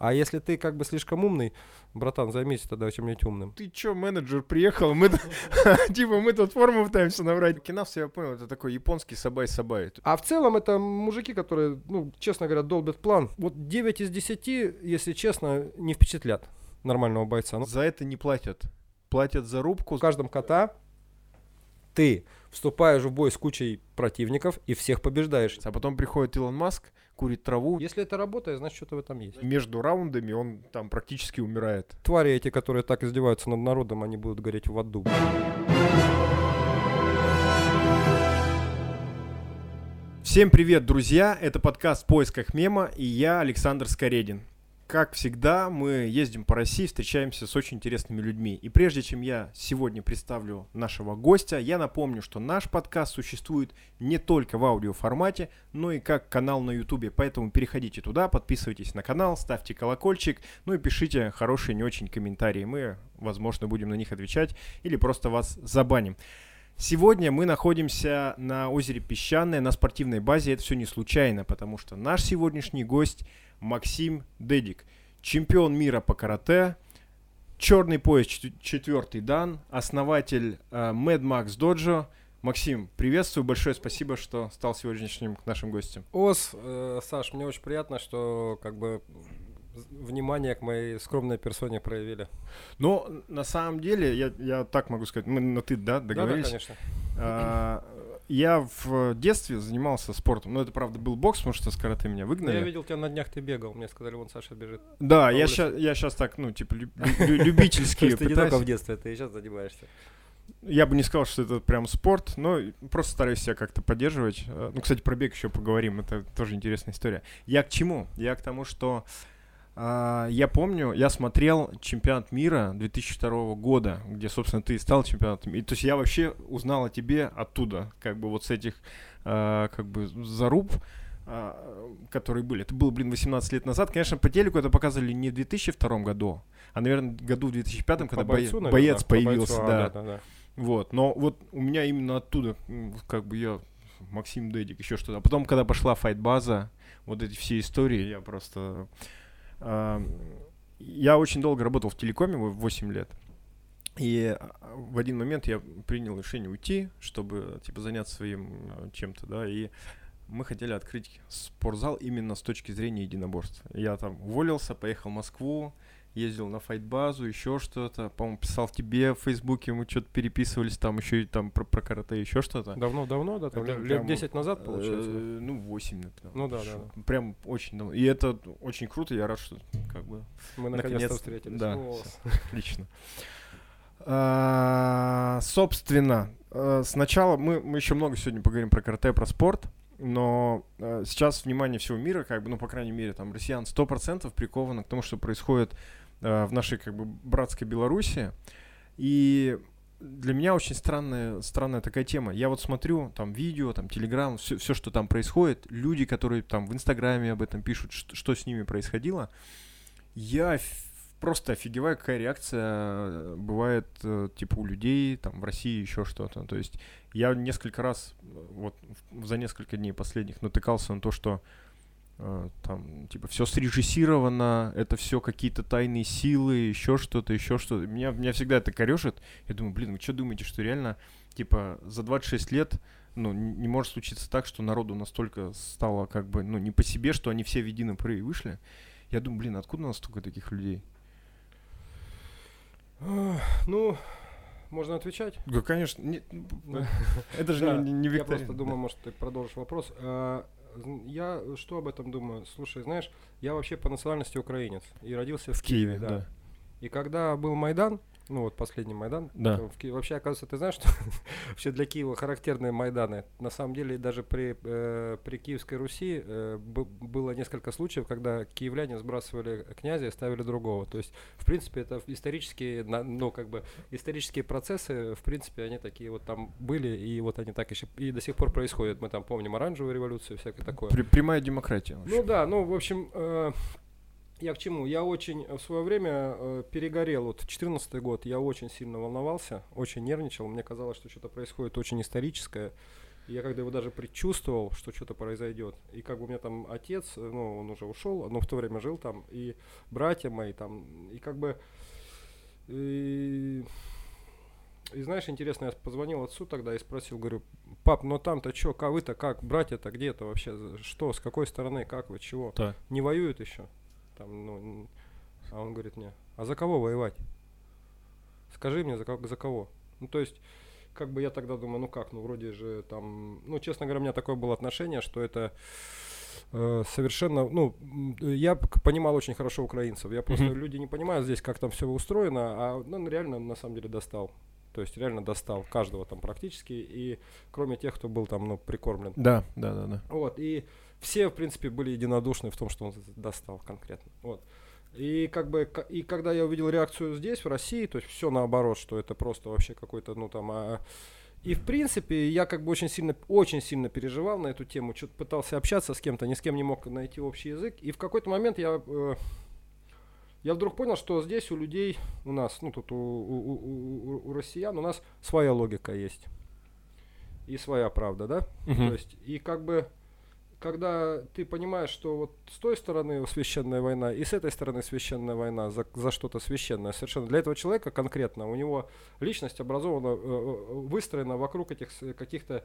А если ты как бы слишком умный, братан, займись тогда чем-нибудь умным. Ты чё, менеджер приехал, мы типа мы тут форму пытаемся набрать. Кинавс, я понял, это такой японский сабай-сабай. А в целом это мужики, которые, ну, честно говоря, долбят план. Вот 9 из 10, если честно, не впечатлят нормального бойца. Ну, За это не платят. Платят за рубку. в каждом ката ты вступаешь в бой с кучей противников и всех побеждаешь. А потом приходит Илон Маск, курит траву. Если это работает, значит что-то в этом есть. Между раундами он там практически умирает. Твари эти, которые так издеваются над народом, они будут гореть в аду. Всем привет, друзья! Это подкаст «В поисках мема» и я, Александр Скоредин. Как всегда, мы ездим по России, встречаемся с очень интересными людьми. И прежде чем я сегодня представлю нашего гостя, я напомню, что наш подкаст существует не только в аудиоформате, но и как канал на ютубе. Поэтому переходите туда, подписывайтесь на канал, ставьте колокольчик, ну и пишите хорошие, не очень комментарии. Мы, возможно, будем на них отвечать или просто вас забаним. Сегодня мы находимся на озере Песчаное, на спортивной базе. Это все не случайно, потому что наш сегодняшний гость Максим Дедик, чемпион мира по карате, черный пояс чет- четвертый дан, основатель э, Mad Max Dojo. Максим, приветствую, большое спасибо, что стал сегодняшним нашим гостем. Ос, э, Саш, мне очень приятно, что как бы внимание к моей скромной персоне проявили. Но на самом деле, я, я так могу сказать, мы на ты, да, договорились? конечно. А, Я в детстве занимался спортом, но это правда был бокс, потому что с карате меня Ну, выгнали. Я видел тебя на днях, ты бегал. Мне сказали, вон Саша бежит. Да, я сейчас, я сейчас так, ну, типа, лю- лю- любительски То есть ты не только в детстве, ты сейчас занимаешься. Я бы не сказал, что это прям спорт, но просто стараюсь себя как-то поддерживать. Э, Ну, кстати, про бег еще поговорим, это тоже интересная история. Я к чему? Я к тому, что я помню, я смотрел чемпионат мира 2002 года, где, собственно, ты стал чемпионатом. И, то есть я вообще узнал о тебе оттуда, как бы вот с этих, а, как бы, заруб, а, которые были. Это было, блин, 18 лет назад. Конечно, по телеку это показывали не в 2002 году, а, наверное, году в 2005, когда По бойцу, бое- наверное, боец да, по бойцу, появился, а, да. да-да-да. Вот, но вот у меня именно оттуда, как бы я, Максим Дедик, еще что-то. А потом, когда пошла файт-база, вот эти все истории, я просто... я очень долго работал в телекоме, во- 8 лет. И а, в один момент я принял решение уйти, чтобы, типа, заняться своим а, чем-то, да, и мы хотели открыть спортзал именно с точки зрения единоборств. Я там уволился, поехал в Москву, ездил на файт-базу, еще что-то. По-моему, писал в тебе в Фейсбуке, мы что-то переписывались там, еще и там про, про карате, еще что-то. Давно-давно, да? Там Это лет, прям, лет 10 назад, получается? Э, Ну, 8 лет. Ну да, да, Прям очень давно. И это очень круто, я рад, что как бы Мы наконец-то, встретились. да, отлично. А, Собственно, э, сначала мы, мы еще много сегодня поговорим про карате, про спорт, но э, сейчас внимание всего мира, как бы, ну, по крайней мере, там, россиян 100% приковано к тому, что происходит э, в нашей, как бы, братской Беларуси. И для меня очень странная, странная такая тема. Я вот смотрю там видео, там телеграм, все, все, что там происходит, люди, которые там в Инстаграме об этом пишут, что, что с ними происходило, я просто офигеваю, какая реакция э, бывает э, типа у людей там в России еще что-то. То есть я несколько раз вот за несколько дней последних натыкался на то, что там типа все срежиссировано, это все какие-то тайные силы, еще что-то, еще что-то. Меня, меня всегда это корешит. Я думаю, блин, вы что думаете, что реально типа за 26 лет ну, не может случиться так, что народу настолько стало как бы, ну, не по себе, что они все в едином порыве вышли. Я думаю, блин, откуда у нас столько таких людей? Ну, можно отвечать? Да, конечно, не- это же не, не Я просто думаю, может, ты продолжишь вопрос. Я что об этом думаю? Слушай, знаешь, я вообще по национальности украинец и родился в, в Киеве, да. И когда был Майдан, ну вот последний Майдан, Да. в Ки- вообще, оказывается, ты знаешь, что вообще для Киева характерные Майданы. На самом деле, даже при, э, при Киевской Руси э, б- было несколько случаев, когда киевляне сбрасывали князя и ставили другого. То есть, в принципе, это исторические, на- ну, как бы, исторические процессы, в принципе, они такие вот там были, и вот они так еще и до сих пор происходят. Мы там помним оранжевую революцию, всякое такое. При- прямая демократия. Ну да, ну, в общем, э, я к чему? Я очень в свое время э, перегорел. Вот 14 год я очень сильно волновался, очень нервничал. Мне казалось, что что-то происходит очень историческое. Я когда его даже предчувствовал, что что-то произойдет. И как бы у меня там отец, ну, он уже ушел, но в то время жил там, и братья мои там, и как бы... И, и знаешь, интересно, я позвонил отцу тогда и спросил, говорю, пап, ну там-то что, как вы-то как, братья-то где-то вообще, что, с какой стороны, как вы, чего? Так. Не воюют еще? Там, ну, а он говорит, не. А за кого воевать? Скажи мне, за, за кого? Ну, то есть, как бы я тогда думаю, ну как, ну вроде же там, ну, честно говоря, у меня такое было отношение, что это э, совершенно, ну, я понимал очень хорошо украинцев. Я просто, mm-hmm. люди не понимают здесь, как там все устроено, а ну, реально, на самом деле, достал. То есть реально достал каждого там практически, и кроме тех, кто был там, ну, прикормлен. Да, да, да, да. Вот, и все, в принципе, были единодушны в том, что он достал конкретно. Вот. И как бы и когда я увидел реакцию здесь, в России, то есть все наоборот, что это просто вообще какой-то, ну там, а, и в принципе я как бы очень сильно, очень сильно переживал на эту тему, что-то пытался общаться с кем-то, ни с кем не мог найти общий язык. И в какой-то момент я, э, я вдруг понял, что здесь у людей, у нас, ну тут у, у, у, у россиян, у нас своя логика есть и своя правда, да? Угу. То есть и как бы когда ты понимаешь, что вот с той стороны священная война и с этой стороны священная война за, за что-то священное совершенно. Для этого человека конкретно у него личность образована, э, э, выстроена вокруг этих каких-то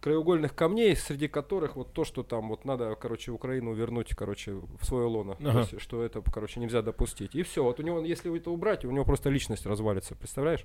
краеугольных камней, среди которых вот то, что там вот надо, короче, Украину вернуть, короче, в свое лоно, ага. есть, что это, короче, нельзя допустить. И все, вот у него, если это убрать, у него просто личность развалится, представляешь?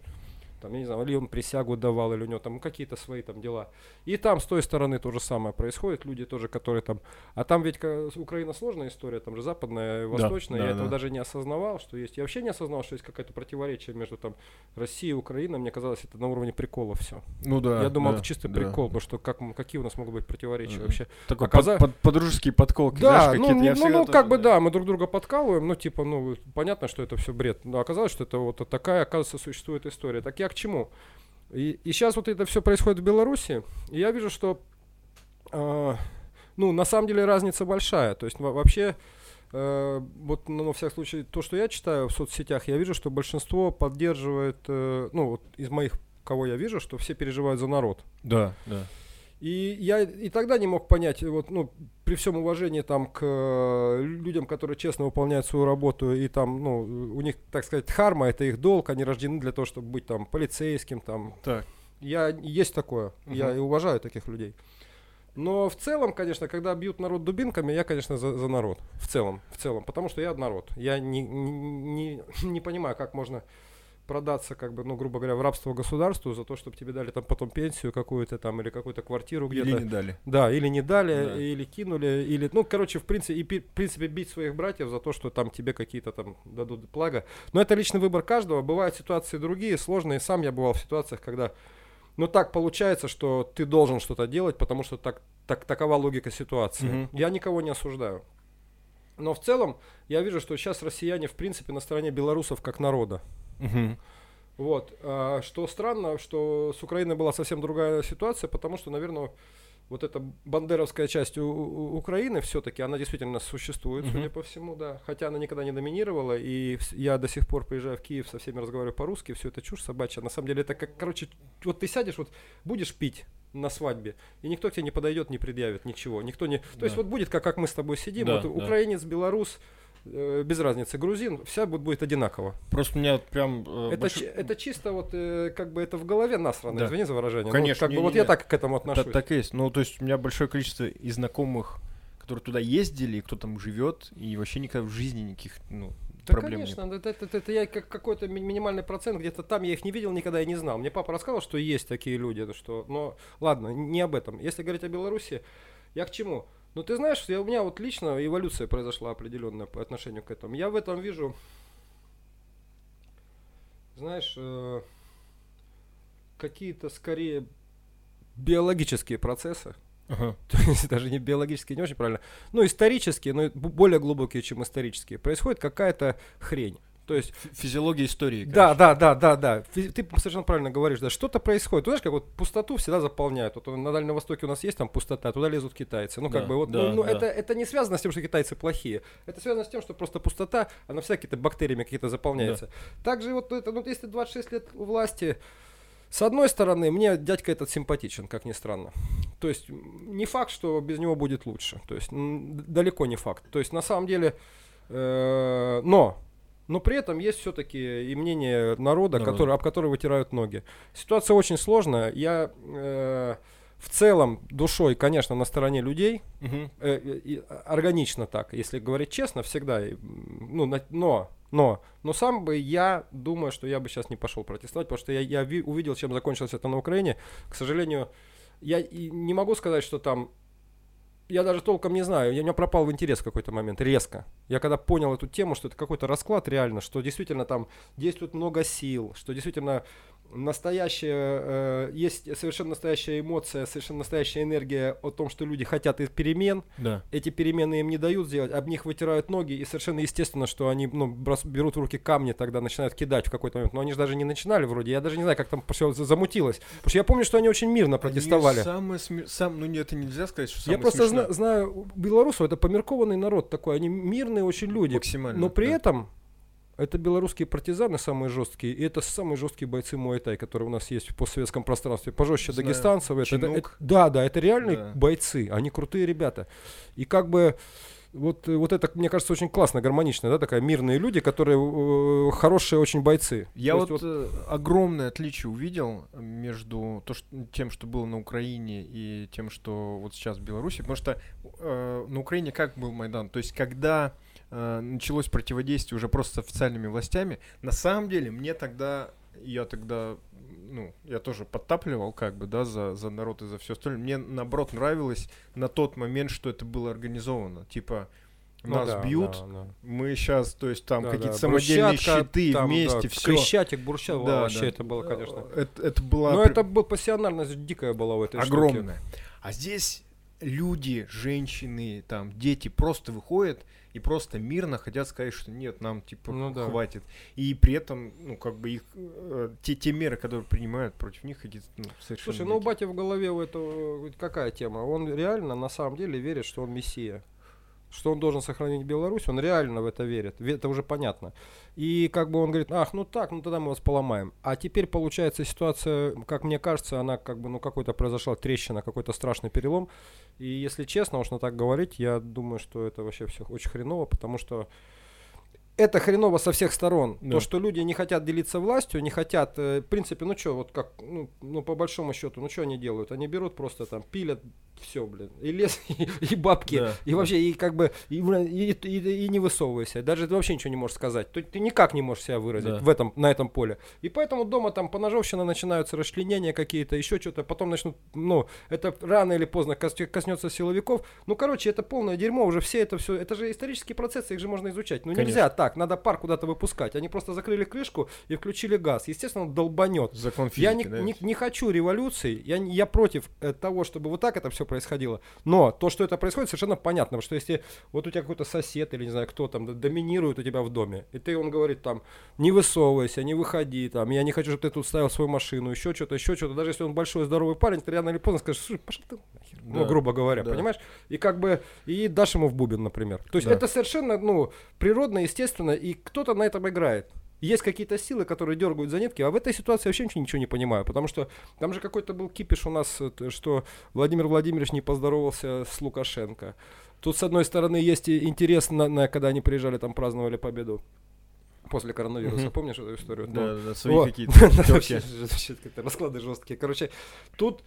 Там, я не знаю, или он присягу давал, или у него там какие-то свои там дела. И там с той стороны то же самое происходит, люди тоже, которые там, а там ведь Украина сложная история, там же западная, восточная, да, я да, этого да. даже не осознавал, что есть, я вообще не осознавал, что есть какое-то противоречие между там Россией и Украиной, мне казалось, это на уровне прикола все. Ну да. Я думал, да, это чисто да. прикол, потому что как, какие у нас могут быть противоречия mm-hmm. вообще. Такой Оказа... под, под, подколки, да, знаешь, ну, не, ну, ну как бы да, мы друг друга подкалываем, ну типа, ну понятно, что это все бред, но оказалось, что это вот такая, оказывается, существует история. Так я к чему? И, и сейчас вот это все происходит в Беларуси, и я вижу, что, э, ну, на самом деле разница большая. То есть вообще, э, вот, ну, на всякий случай, то, что я читаю в соцсетях, я вижу, что большинство поддерживает, э, ну, вот из моих, кого я вижу, что все переживают за народ. Да, да. И я и тогда не мог понять, вот, ну, при всем уважении там к э, людям, которые честно выполняют свою работу, и там, ну, у них, так сказать, харма, это их долг, они рождены для того, чтобы быть там полицейским, там. Так. Я, есть такое, угу. я и уважаю таких людей. Но в целом, конечно, когда бьют народ дубинками, я, конечно, за, за народ. В целом, в целом, потому что я народ. Я не, не, не, не понимаю, как можно продаться, как бы, ну, грубо говоря, в рабство государству за то, чтобы тебе дали там потом пенсию какую-то там или какую-то квартиру где-то. Или не дали. Да, или не дали, да. или кинули, или, ну, короче, в принципе, и, в принципе, бить своих братьев за то, что там тебе какие-то там дадут благо. Но это личный выбор каждого. Бывают ситуации другие, сложные. Сам я бывал в ситуациях, когда ну так получается, что ты должен что-то делать, потому что так, так такова логика ситуации. Mm-hmm. Я никого не осуждаю. Но в целом я вижу, что сейчас россияне в принципе на стороне белорусов как народа. Угу. Вот. А, что странно, что с Украиной была совсем другая ситуация, потому что, наверное, вот эта бандеровская часть у, у Украины все-таки, она действительно существует, mm-hmm. судя по всему, да. Хотя она никогда не доминировала, и я до сих пор приезжаю в Киев, со всеми разговариваю по-русски, все это чушь собачья. На самом деле это как, короче, вот ты сядешь, вот будешь пить на свадьбе, и никто к тебе не подойдет, не предъявит ничего. Никто не... То да. есть вот будет как, как мы с тобой сидим, да, вот да. украинец, белорус, без разницы, грузин, вся будет, будет одинаково. Просто у меня прям... Э, это, больш... это чисто вот, э, как бы это в голове насрано, да. извини за выражение. Конечно. Ну, как не, бы не, вот не, я так к этому отношусь. Так, так и есть. Ну, то есть у меня большое количество и знакомых, которые туда ездили, кто там живет, и вообще никогда в жизни никаких, ну, да, проблем конечно, нет. Это, это, это я как какой-то минимальный процент, где-то там я их не видел никогда и не знал. Мне папа рассказал, что есть такие люди, что, но ладно, не об этом. Если говорить о Беларуси, я к чему? Ну, ты знаешь, я, у меня вот лично эволюция произошла определенная по отношению к этому. Я в этом вижу, знаешь, э, какие-то скорее биологические процессы. Ага. То есть даже не биологические, не очень правильно. Ну, исторические, но более глубокие, чем исторические. Происходит какая-то хрень. То есть физиология истории. Да, да, да, да, да. Ты совершенно правильно говоришь, да. Что-то происходит. Ты знаешь, как вот пустоту всегда заполняют. Вот на Дальнем Востоке у нас есть там пустота, туда лезут китайцы. Ну, как да, бы вот, да, ну, ну да. это, это не связано с тем, что китайцы плохие. Это связано с тем, что просто пустота, она вся какие-то бактериями какие-то заполняется. Да. Также вот это, ну, если 26 лет у власти, С одной стороны, мне дядька этот симпатичен, как ни странно. То есть не факт, что без него будет лучше. То есть далеко не факт. То есть на самом деле, э, но но при этом есть все-таки и мнение народа, Народ. который, об котором вытирают ноги. Ситуация очень сложная. Я э, в целом душой, конечно, на стороне людей. Угу. Э, э, органично так, если говорить честно, всегда. Ну, на, но, но, но сам бы я думаю, что я бы сейчас не пошел протестовать, потому что я, я ви, увидел, чем закончилось это на Украине. К сожалению, я не могу сказать, что там я даже толком не знаю, у меня пропал в интерес в какой-то момент, резко. Я когда понял эту тему, что это какой-то расклад реально, что действительно там действует много сил, что действительно настоящая, э, есть совершенно настоящая эмоция, совершенно настоящая энергия о том, что люди хотят их перемен. Да. Эти перемены им не дают сделать, об них вытирают ноги, и совершенно естественно, что они ну, брос, берут в руки камни, тогда начинают кидать в какой-то момент. Но они же даже не начинали вроде, я даже не знаю, как там все замутилось. Потому что я помню, что они очень мирно протестовали. Они самые сме... сам, ну нет, это нельзя сказать, что Я просто зна- знаю белорусов, это померкованный народ такой, они мирные очень люди. Максимально. Но при да. этом это белорусские партизаны самые жесткие, и это самые жесткие бойцы Муайтай, которые у нас есть в постсоветском пространстве. Пожестче Знаю. дагестанцев. Это, это, это, да, да, это реальные да. бойцы, они крутые ребята. И как бы вот, вот это, мне кажется, очень классно, гармонично, да, такая мирные люди, которые э, хорошие очень бойцы. Я вот, вот э, огромное отличие увидел между то, что, тем, что было на Украине, и тем, что вот сейчас в Беларуси, потому что э, на Украине как был Майдан? То есть когда э, началось противодействие уже просто с официальными властями, на самом деле мне тогда, я тогда, ну, я тоже подтапливал как бы, да, за, за народ и за все остальное. Мне, наоборот, нравилось на тот момент, что это было организовано. Типа, ну, нас да, бьют, да, да. мы сейчас, то есть там да, какие-то да. самодельные щиты там, вместе, да, все. Крещатик, Брусчатик, да, вообще да. это было, конечно. Это, это была... Но это была пассионарность дикая была в этой Огромная. Штуке. А здесь люди, женщины, там, дети просто выходят и просто мирно хотят сказать, что нет, нам типа ну, да. хватит. И при этом, ну, как бы их э, те, те меры, которые принимают против них, какие-то ну, совершенно. Слушай, ну у Бати в голове у этого какая тема? Он реально на самом деле верит, что он мессия что он должен сохранить Беларусь, он реально в это верит, это уже понятно. И как бы он говорит, ах, ну так, ну тогда мы вас поломаем. А теперь получается ситуация, как мне кажется, она как бы, ну какой-то произошла трещина, какой-то страшный перелом. И если честно, уж так говорить, я думаю, что это вообще все очень хреново, потому что это хреново со всех сторон. Да. То, что люди не хотят делиться властью, не хотят, э, в принципе, ну что, вот как, ну, ну по большому счету, ну что они делают? Они берут просто там, пилят все, блин, и лес, и, и бабки, да, и вообще, и как бы, и, и, и, и не высовывайся, даже ты вообще ничего не можешь сказать, ты, ты никак не можешь себя выразить да. в этом, на этом поле. И поэтому дома там поножовщина начинаются, расчленения какие-то, еще что-то, потом начнут, ну, это рано или поздно коснется силовиков. Ну, короче, это полное дерьмо, уже все это все, это же исторические процессы, их же можно изучать. Ну, нельзя так, надо пар куда-то выпускать. Они просто закрыли крышку и включили газ. Естественно, он долбанет. Закон физики, я не, да? не, не хочу революции, я, я против э, того, чтобы вот так это все происходило. Но то, что это происходит, совершенно понятно, потому что если вот у тебя какой-то сосед или не знаю кто там доминирует у тебя в доме, и ты, он говорит там, не высовывайся, не выходи, там, я не хочу, чтобы ты тут ставил свою машину, еще что-то, еще что-то, даже если он большой здоровый парень, ты рано или поздно скажешь, слушай, пошел ты нахер, ну, да, ну, грубо говоря, да. понимаешь? И как бы, и дашь ему в бубен, например. То есть да. это совершенно, ну, природно, естественно, и кто-то на этом играет есть какие-то силы, которые дергают за нитки, а в этой ситуации вообще ничего, ничего не понимаю, потому что там же какой-то был кипиш у нас, что Владимир Владимирович не поздоровался с Лукашенко. Тут, с одной стороны, есть интерес, на, на, когда они приезжали, там праздновали победу после коронавируса. Помнишь эту историю? Да, ну, да, свои какие-то расклады жесткие. Короче, тут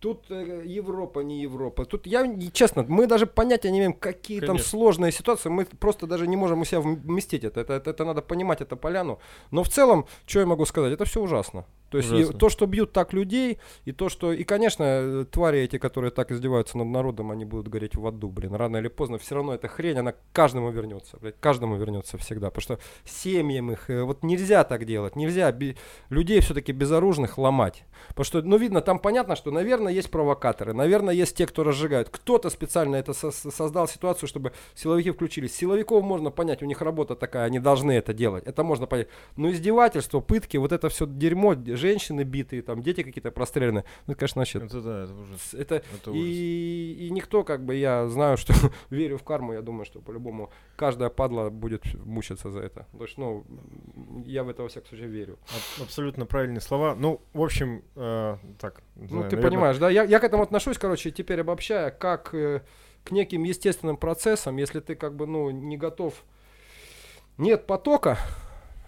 Тут э, Европа, не Европа. Тут я, честно, мы даже понятия не имеем, какие Конечно. там сложные ситуации. Мы просто даже не можем у себя вместить это. Это, это. это надо понимать, это поляну. Но в целом, что я могу сказать, это все ужасно. То есть и, то, что бьют так людей, и то, что... И, конечно, твари эти, которые так издеваются над народом, они будут гореть в аду, блин. Рано или поздно все равно эта хрень, она каждому вернется, блядь. Каждому вернется всегда. Потому что семьям их... Э, вот нельзя так делать. Нельзя би, людей все-таки безоружных ломать. Потому что, ну, видно, там понятно, что, наверное, есть провокаторы. Наверное, есть те, кто разжигают. Кто-то специально это со создал ситуацию, чтобы силовики включились. Силовиков можно понять, у них работа такая, они должны это делать. Это можно понять. Но издевательство, пытки, вот это все дерьмо женщины битые, там дети какие-то простреленные. Ну, конечно, вообще. Это да, это ужас. Это, это ужас. И, и никто, как бы, я знаю, что верю в карму, я думаю, что по-любому каждая падла будет мучиться за это. То есть, ну, я в это, во всяком случае, верю. Абсолютно правильные слова. Ну, в общем, э, так. Ну, знаю, ты наверное... понимаешь, да? Я, я к этому отношусь, короче, теперь обобщая, как э, к неким естественным процессам, если ты как бы, ну, не готов... Нет потока,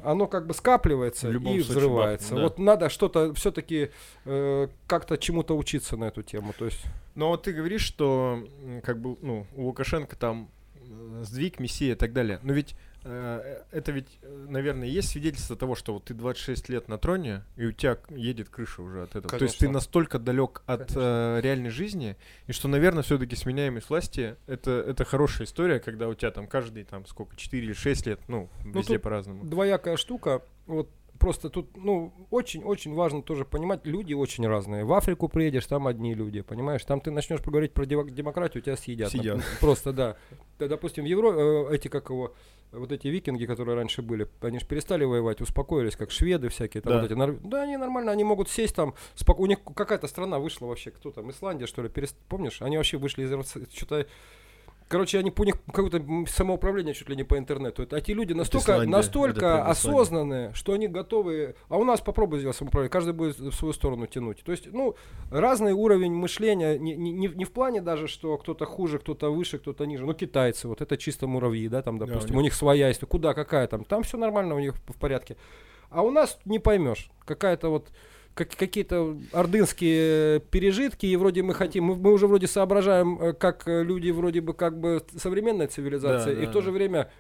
оно как бы скапливается и случае, взрывается. Да. Вот надо что-то все-таки э, как-то чему-то учиться на эту тему. То есть. Но вот ты говоришь, что как бы ну у Лукашенко там э, сдвиг, мессия и так далее. Но ведь это ведь, э, наверное, есть свидетельство того, что вот ты 26 лет на троне, и у тебя едет крыша уже от этого. Конечно. То есть ты настолько далек от э, реальной жизни, и что, наверное, все-таки сменяемость власти это, это хорошая история, когда у тебя там каждый там сколько, 4 или 6 лет, ну, ну везде по-разному. Двоякая штука. Вот просто тут, ну, очень-очень важно тоже понимать, люди очень разные. В Африку приедешь, там одни люди, понимаешь? Там ты начнешь поговорить про демократию, тебя съедят. Сидят. Просто, да. Допустим, в Европе, эти, как его, вот эти викинги, которые раньше были, они же перестали воевать, успокоились, как шведы всякие. Там да. Вот эти, нор... да, они нормально, они могут сесть там, споко... у них какая-то страна вышла вообще, кто там, Исландия, что ли, перест... помнишь? Они вообще вышли из что-то Короче, они у них какое-то самоуправление чуть ли не по интернету. А эти люди настолько, настолько осознанные, что они готовы. А у нас попробуй сделать самоуправление, каждый будет в свою сторону тянуть. То есть, ну, разный уровень мышления, не, не, не в плане даже, что кто-то хуже, кто-то выше, кто-то ниже. Ну, китайцы, вот это чисто муравьи, да, там, допустим, да, у, них... у них своя есть. Куда, какая там? Там все нормально у них в порядке. А у нас не поймешь. Какая-то вот как, какие-то ордынские пережитки, и вроде мы хотим, мы, мы уже вроде соображаем, э, как люди вроде бы как бы современная цивилизация, да, и да, в то же время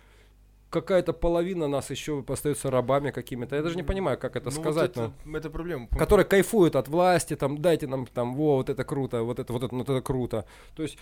какая-то половина нас еще остается рабами какими-то. Я даже не понимаю, как это ну, сказать. Вот это, но... это проблема. Которые кайфуют от власти, там, дайте нам, там, во, вот это круто, вот это, вот это, вот это круто. То есть,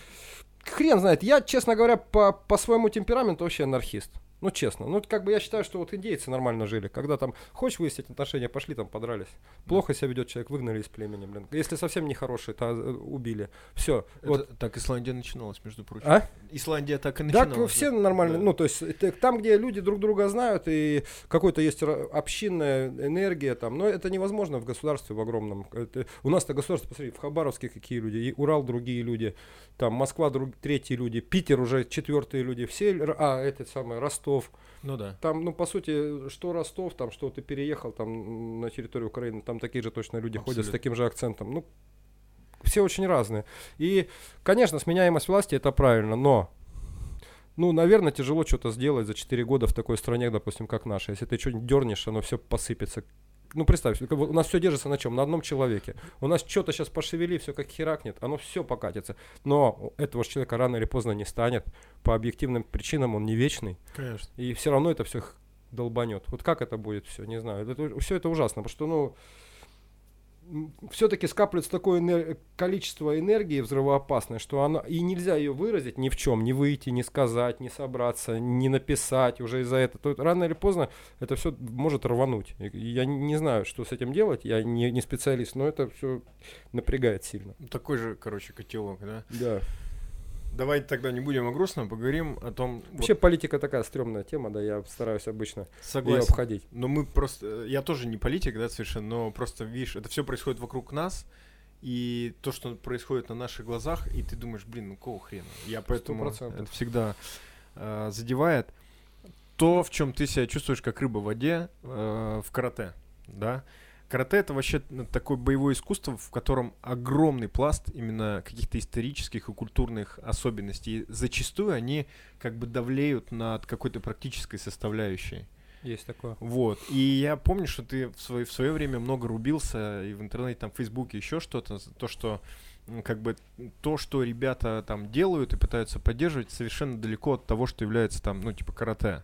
хрен знает. Я, честно говоря, по, по своему темпераменту вообще анархист. Ну, честно. Ну, как бы я считаю, что вот индейцы нормально жили. Когда там, хочешь выяснить отношения, пошли там подрались. Плохо себя ведет человек, выгнали из племени, блин. Если совсем нехороший, то э, убили. Все. Вот. Так Исландия начиналась, между прочим. А? Исландия так и начиналась. Так, все нормально. Да. Ну, то есть, это, там, где люди друг друга знают, и какой-то есть общинная энергия там, но это невозможно в государстве в огромном. Это, у нас-то государство, посмотри, в Хабаровске какие люди, и Урал другие люди, там Москва друг, третьи люди, Питер уже четвертые люди, все, а, этот самый, Ростов. Ну да. Там, ну, по сути, что Ростов, там, что ты переехал там на территорию Украины, там такие же точно люди Абсолютно. ходят с таким же акцентом. Ну, все очень разные. И, конечно, сменяемость власти это правильно, но ну, наверное, тяжело что-то сделать за 4 года в такой стране, допустим, как наша. Если ты что-нибудь дернешь, оно все посыпется ну представь, у нас все держится на чем? На одном человеке. У нас что-то сейчас пошевели, все как херакнет, оно все покатится. Но этого же человека рано или поздно не станет. По объективным причинам он не вечный. Конечно. И все равно это все долбанет. Вот как это будет все, не знаю. Это, все это ужасно, потому что, ну, все-таки скапливается такое энер- количество энергии взрывоопасной, что она и нельзя ее выразить ни в чем, не выйти, не сказать, не собраться, не написать уже из-за этого. То рано или поздно это все может рвануть. Я не знаю, что с этим делать, я не, не специалист, но это все напрягает сильно. Такой же, короче, котелок, да? Да. Давайте тогда не будем о грустном, поговорим о том... Вообще вот... политика такая стрёмная тема, да, я стараюсь обычно Согласен. ее обходить. Но мы просто... Я тоже не политик, да, совершенно, но просто, видишь, это все происходит вокруг нас, и то, что происходит на наших глазах, и ты думаешь, блин, ну какого хрена? Я поэтому 100%. это всегда э, задевает. То, в чем ты себя чувствуешь как рыба в воде э, в карате, да, Карате это вообще такое боевое искусство, в котором огромный пласт именно каких-то исторических и культурных особенностей. И зачастую они как бы давлеют над какой-то практической составляющей. Есть такое. Вот. И я помню, что ты в свое, в свое время много рубился и в интернете, там, в Фейсбуке, еще что-то, то, что как бы то, что ребята там делают и пытаются поддерживать, совершенно далеко от того, что является там, ну, типа карате.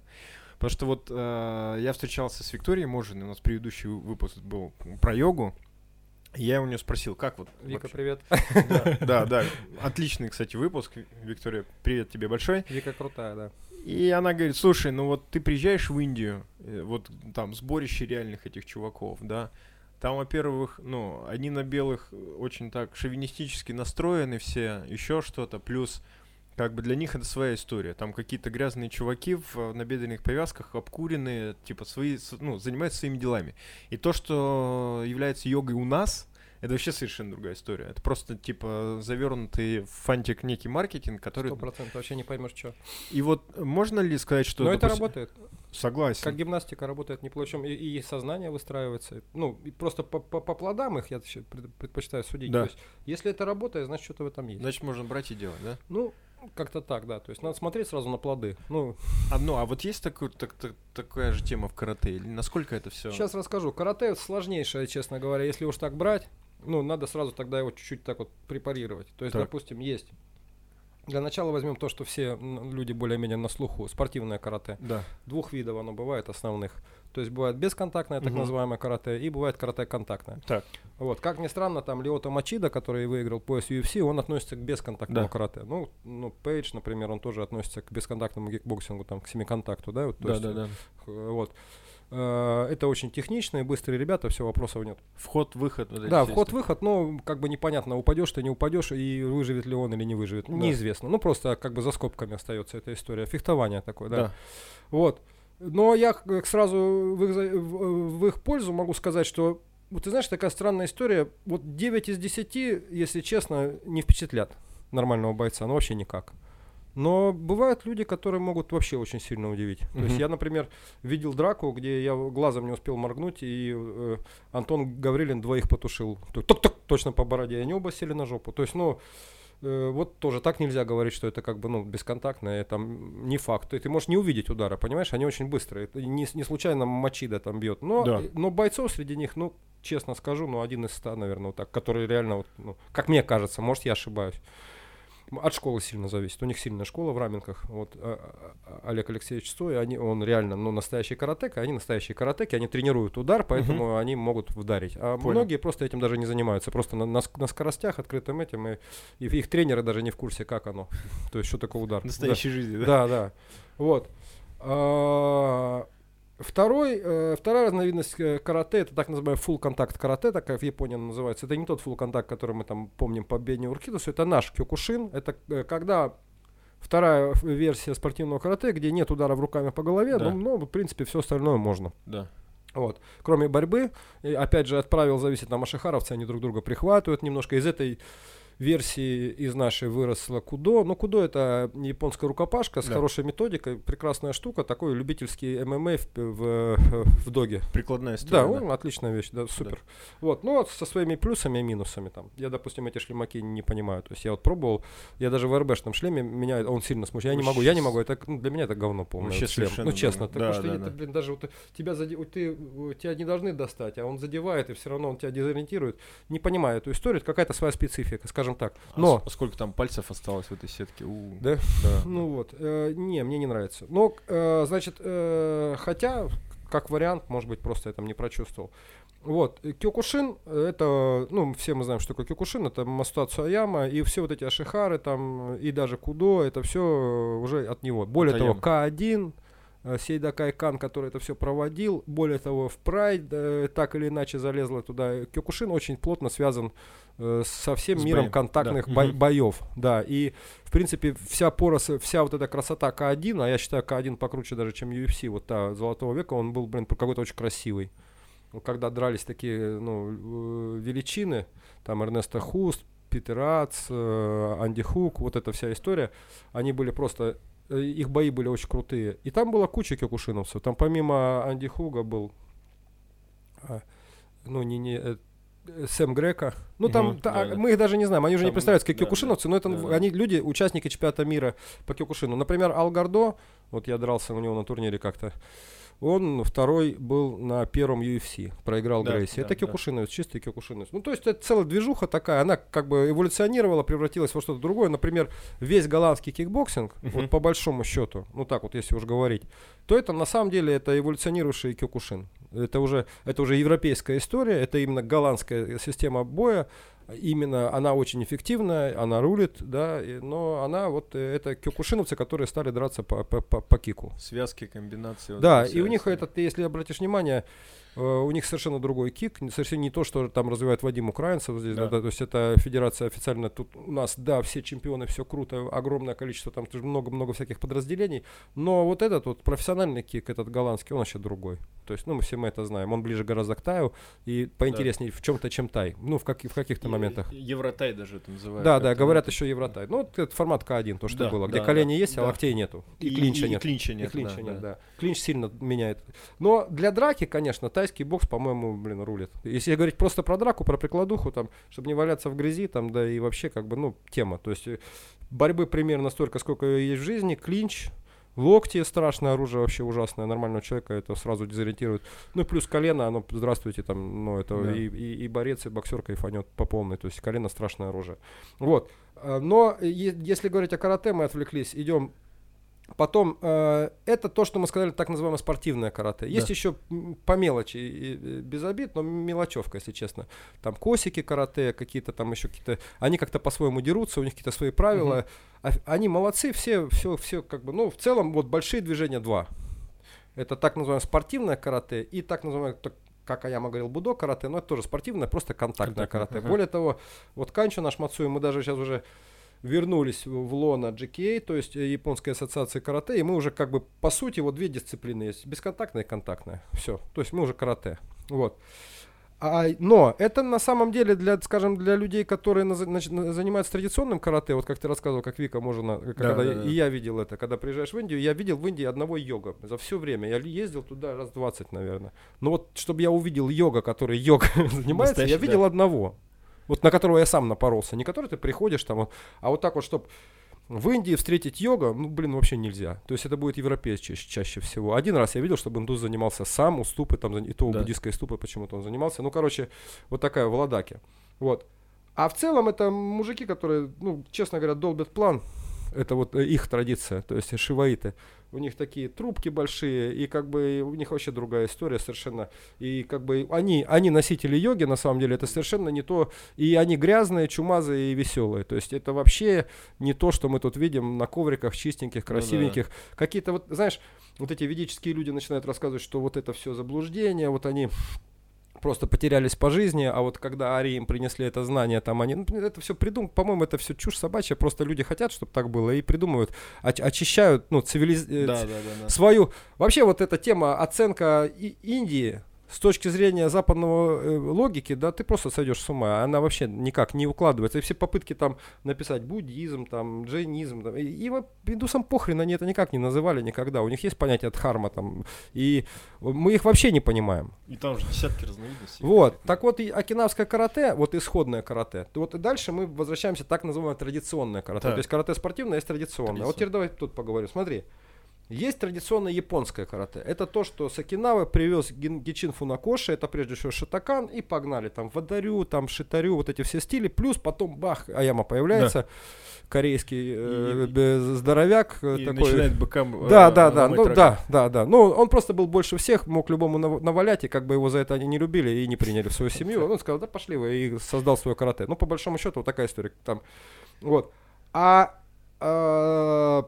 Потому что вот э, я встречался с Викторией Можиной, у нас предыдущий выпуск был про йогу. Я у нее спросил, как вот... Вика, вообще? привет. Да, да, да. Отличный, кстати, выпуск. Виктория, привет тебе большой. Вика крутая, да. И она говорит, слушай, ну вот ты приезжаешь в Индию, э, вот там сборище реальных этих чуваков, да, там, во-первых, ну, они на белых очень так шовинистически настроены все, еще что-то, плюс как бы для них это своя история. Там какие-то грязные чуваки в набедренных повязках, обкуренные, типа свои, ну, занимаются своими делами. И то, что является йогой у нас, Это вообще совершенно другая история. Это просто, типа, завернутый в фантик некий маркетинг, который... Сто процентов, вообще не поймешь, что. И вот можно ли сказать, что... Но это допустим- работает. Согласен. Как гимнастика работает неплохо, причем и, и сознание выстраивается. Ну, и просто по, по, по плодам их я предпочитаю судить. Да. То есть, если это работает, значит, что-то в этом есть. Значит, можно брать и делать, да? Ну, как-то так, да. То есть надо смотреть сразу на плоды. Ну, А, ну, а вот есть такой, так, так- такая же тема в карате? Или насколько это все? сейчас расскажу. Карате сложнейшее, честно говоря. Если уж так брать, ну, надо сразу тогда его чуть-чуть так вот препарировать. То есть, Так. допустим, есть. Для начала возьмем то, что все люди более-менее на слуху. Спортивное карате. Да. Двух видов оно бывает основных. То есть бывает бесконтактное, так Мгм. называемое карате, и бывает карате контактное. Так. Вот, как ни странно, там Лиото Мачида, который выиграл пояс UFC, он относится к бесконтактному Да. карате. Ну, ну, Пейдж, например, он тоже относится к бесконтактному кикбоксингу, там, к семиконтакту, да, вот, Да, есть, да, да. э, вот. Э, Это очень техничные, быстрые ребята, все, вопросов нет. Вход, выход. вот Да, вход-выход, ну, как бы непонятно, упадешь ты, не упадешь, и выживет ли он или не выживет. Да. Неизвестно. Ну, просто как бы за скобками остается эта история. Фехтование такое, да. Да. Вот. Но я сразу в их, в, их пользу могу сказать, что вот ты знаешь, такая странная история. Вот 9 из 10, если честно, не впечатлят нормального бойца. Ну, вообще никак. Но бывают люди, которые могут вообще очень сильно удивить. То есть я, например, видел драку, где я глазом не успел моргнуть, и э, Антон Гаврилин двоих потушил. Тук-тук, точно по бороде. И они оба сели на жопу. То есть, ну, вот тоже так нельзя говорить, что это как бы, ну, бесконтактное, там не факт. Ты, ты можешь не увидеть удара, понимаешь? Они очень быстрые. Это не, не случайно Мачида там бьет. Но, Да. э, но бойцов среди них, ну, честно скажу, ну, один из ста, наверное, вот так, который реально, вот, ну, как мне кажется, может, я ошибаюсь. От школы сильно зависит. У них сильная школа в раменках. Вот а, а, а, Олег Алексеевич Стой, они, он реально, ну, настоящий каратека, они настоящие каратеки, они тренируют удар, поэтому они могут вдарить. А Понял. многие просто этим даже не занимаются, просто на, на на скоростях, открытым этим, и, и их тренеры даже не в курсе, как оно. То есть, что такое удар. Настоящей жизни, да? Да, да. Вот. Второй, э, вторая разновидность э, карате, это так называемый full контакт карате, такая в Японии она называется. Это не тот full контакт, который мы там помним по Бенни Уркидусу, это наш кёкушин. Это э, когда вторая версия спортивного карате, где нет ударов руками по голове, Да. но, но, в принципе все остальное можно. Да. Вот. Кроме борьбы, и опять же от правил зависит, там ашихаровцы, они друг друга прихватывают немножко. Из этой версии из нашей выросла кудо. Ну, кудо это японская рукопашка с Да. хорошей методикой, прекрасная штука, такой любительский ММА в, в, в доге. Прикладная Да, история. он отличная вещь, да, супер. Вот, ну вот со своими плюсами и минусами там. Я, допустим, эти шлемаки не понимаю. То есть я вот пробовал, я даже в РБшном шлеме меня он сильно смущает. Я не могу, я не могу. Это ну, для меня это говно полное. Этот шлем. Ну честно, потому Да, что да, это, да. блин, даже вот тебя заде- вот ты тебя не должны достать, а он задевает и все равно он тебя дезориентирует. Не понимаю эту историю, это какая-то своя специфика, скажем так. А Но а сколько там пальцев осталось в этой сетке? У, Да? да. ну вот, э, не, мне не нравится. Но, э, значит, э, хотя, как вариант, может быть, просто я там не прочувствовал. Вот, э, Кёкушин, э, это, ну, все мы знаем, что такое Кёкушин, это Мастацу Аяма, и все вот эти Ашихары там, и даже Кудо, это все уже от него. Более От того, Аямы. К1, э, Сейда Кайкан, который это все проводил, более того, в Прайд э, так или иначе залезла туда. Кёкушин очень плотно связан э, со всем С миром боем, контактных да. бой- Мгм. боев, да, и в принципе вся порос, вся вот эта красота К1, а я считаю К1 покруче даже, чем UFC, вот та золотого века, он был, блин, какой-то очень красивый. Когда дрались такие, ну, э, величины, там Эрнесто Хуст, Питер Ац, э, Анди Хук, вот эта вся история, они были просто, э, их бои были очень крутые. И там была куча кёкушиновцев, там помимо Анди Хуга был, а, ну, не, не, э, э, Сэм Грека. Ну, там, Мгм, та- а, да-да. мы их даже не знаем, они уже не представляются как да, кёкушиновцы, но это да, в- да. они люди, участники чемпионата мира по кёкушину. Например, Ал Гордо, вот я дрался у него на турнире как-то, он второй был на первом UFC, проиграл Да, Грейси. да, это да. кёкушиновец, чистый кёкушиновец. Ну, то есть это целая движуха такая, она как бы эволюционировала, превратилась во что-то другое. Например, весь голландский кикбоксинг, Мгм. вот по большому счету, ну так вот, если уж говорить, то это на самом деле это эволюционирующий кёкушин. Это уже, это уже европейская история, это именно голландская система боя, именно она очень эффективная, она рулит, да, и- но она вот, э, это кёкушиновцы, которые стали драться по, по, по- по кику. Связки, комбинации. вот Да, и у них этот, если обратишь внимание, у них совершенно другой кик, совершенно не то, что там развивает Вадим Украинцев здесь, Да. да, то есть это федерация официально, тут у нас, да, все чемпионы, все круто, огромное количество, там много-много всяких подразделений, но вот этот вот профессиональный кик, этот голландский, он вообще другой. То есть, ну, мы все мы это знаем. Он ближе гораздо к Таю и поинтереснее в чем-то, чем Тай. Ну, в, как, в каких-то моментах. Евротай даже это называют. Да, да, говорят еще Евротай. Ну, вот это формат К1, то, что Да, было, где да, колени да, есть, а да. локтей нету. И, И- клинча и- и нет. клинча И нет, клинча да, нет, да. да. Клинч сильно меняет. Но для драки, конечно, тайский бокс, по-моему, блин, рулит. Если говорить просто про драку, про прикладуху, там, чтобы не валяться в грязи, там, да и вообще, как бы, ну, тема. То есть э, борьбы примерно столько, сколько есть в жизни. Клинч, локти страшное оружие вообще ужасное. Нормального человека это сразу дезориентирует. Ну и плюс колено, оно, здравствуйте, там, ну, это Да. и, и, и борец, и боксер кайфанет по полной. То есть колено страшное оружие. Вот. А, Но е- если говорить о карате, мы отвлеклись, идем Потом, э, это то, что мы сказали, так называемое спортивное карате. Есть Да. еще по мелочи, и- и без обид, но мелочевка, если честно. Там косики карате, какие-то там еще какие-то... Они как-то по-своему дерутся, у них какие-то свои правила. А- Они молодцы, все, все, все как бы... Ну, в целом, вот большие движения два. Это так называемое спортивное карате и так называемое, так, как Аяма говорил, будо карате, но это тоже спортивное, просто контактное Контактное, карате. ага. Более того, вот Канчо наш Мацуи, мы даже сейчас уже вернулись в лоно GKA, то есть э, Японской ассоциации карате, и мы уже как бы по сути вот две дисциплины есть, бесконтактная и контактная. Все, то есть мы уже карате. Вот. А, но это на самом деле для, скажем, для людей, которые на- на- занимаются традиционным карате, вот как ты рассказывал, как Вика можно, когда да, я- да. и я видел это, когда приезжаешь в Индию, я видел в Индии одного йога за все время. Я ездил туда раз 20, наверное. Но вот чтобы я увидел йога, который йога занимается, я видел да. одного. Вот на которого я сам напоролся. Не который ты приходишь там, а вот так вот, чтобы в Индии встретить йога, ну, блин, вообще нельзя. То есть это будет европеец чаще, чаще всего. Один раз я видел, чтобы индус занимался сам, у ступы, там, и то у Да. буддийской ступы почему-то он занимался. Ну, короче, вот такая в Ладаке. Вот. А в целом это мужики, которые, ну, честно говоря, долбят план. Это вот э, их традиция, то есть шиваиты. У них такие трубки большие, и как бы у них вообще другая история совершенно. И как бы они, они носители йоги, на самом деле, это совершенно не то. И они грязные, чумазые и веселые. То есть это вообще не то, что мы тут видим на ковриках чистеньких, да. красивеньких. Какие-то вот, знаешь, вот эти ведические люди начинают рассказывать, что вот это все заблуждение, вот они просто потерялись по жизни, а вот когда Ари им принесли это знание, там они, ну, это все придум, по-моему, это все чушь собачья, просто люди хотят, чтобы так было, и придумывают, оч- очищают, ну, цивилиз... э, Да, да, да, да. свою... Вообще вот эта тема оценка И- Индии с точки зрения западного э, логики, да, ты просто сойдешь с ума. Она вообще никак не укладывается. И все попытки там написать буддизм, там, джайнизм, там, и, и вот индусам похрен, они это никак не называли никогда. У них есть понятие дхарма там, и мы их вообще не понимаем. И там же десятки разновидностей. Вот, так вот и окинавское карате, вот исходное карате. Вот и дальше мы возвращаемся так называемое традиционное карате. Так. То есть карате спортивное, есть традиционное. Вот Традиционное. теперь давай тут поговорим. Смотри, есть традиционное японское карате. Это то, что с Окинавы привез Гичин Фунакоши, это прежде всего шатакан, и погнали там вадарю, там шитарю, вот эти все стили. Плюс потом бах, Аяма появляется, корейский э, И- здоровяк э, И такой. начинает быкам... Да, э, да, да, ломать ну рога. да, да, да. Ну, он просто был больше всех, мог любому нав- навалять, и как бы его за это они не любили и не приняли в свою семью. Он сказал, да пошли вы, и создал свое карате. Ну, по большому счету, вот такая история там. Вот. А э,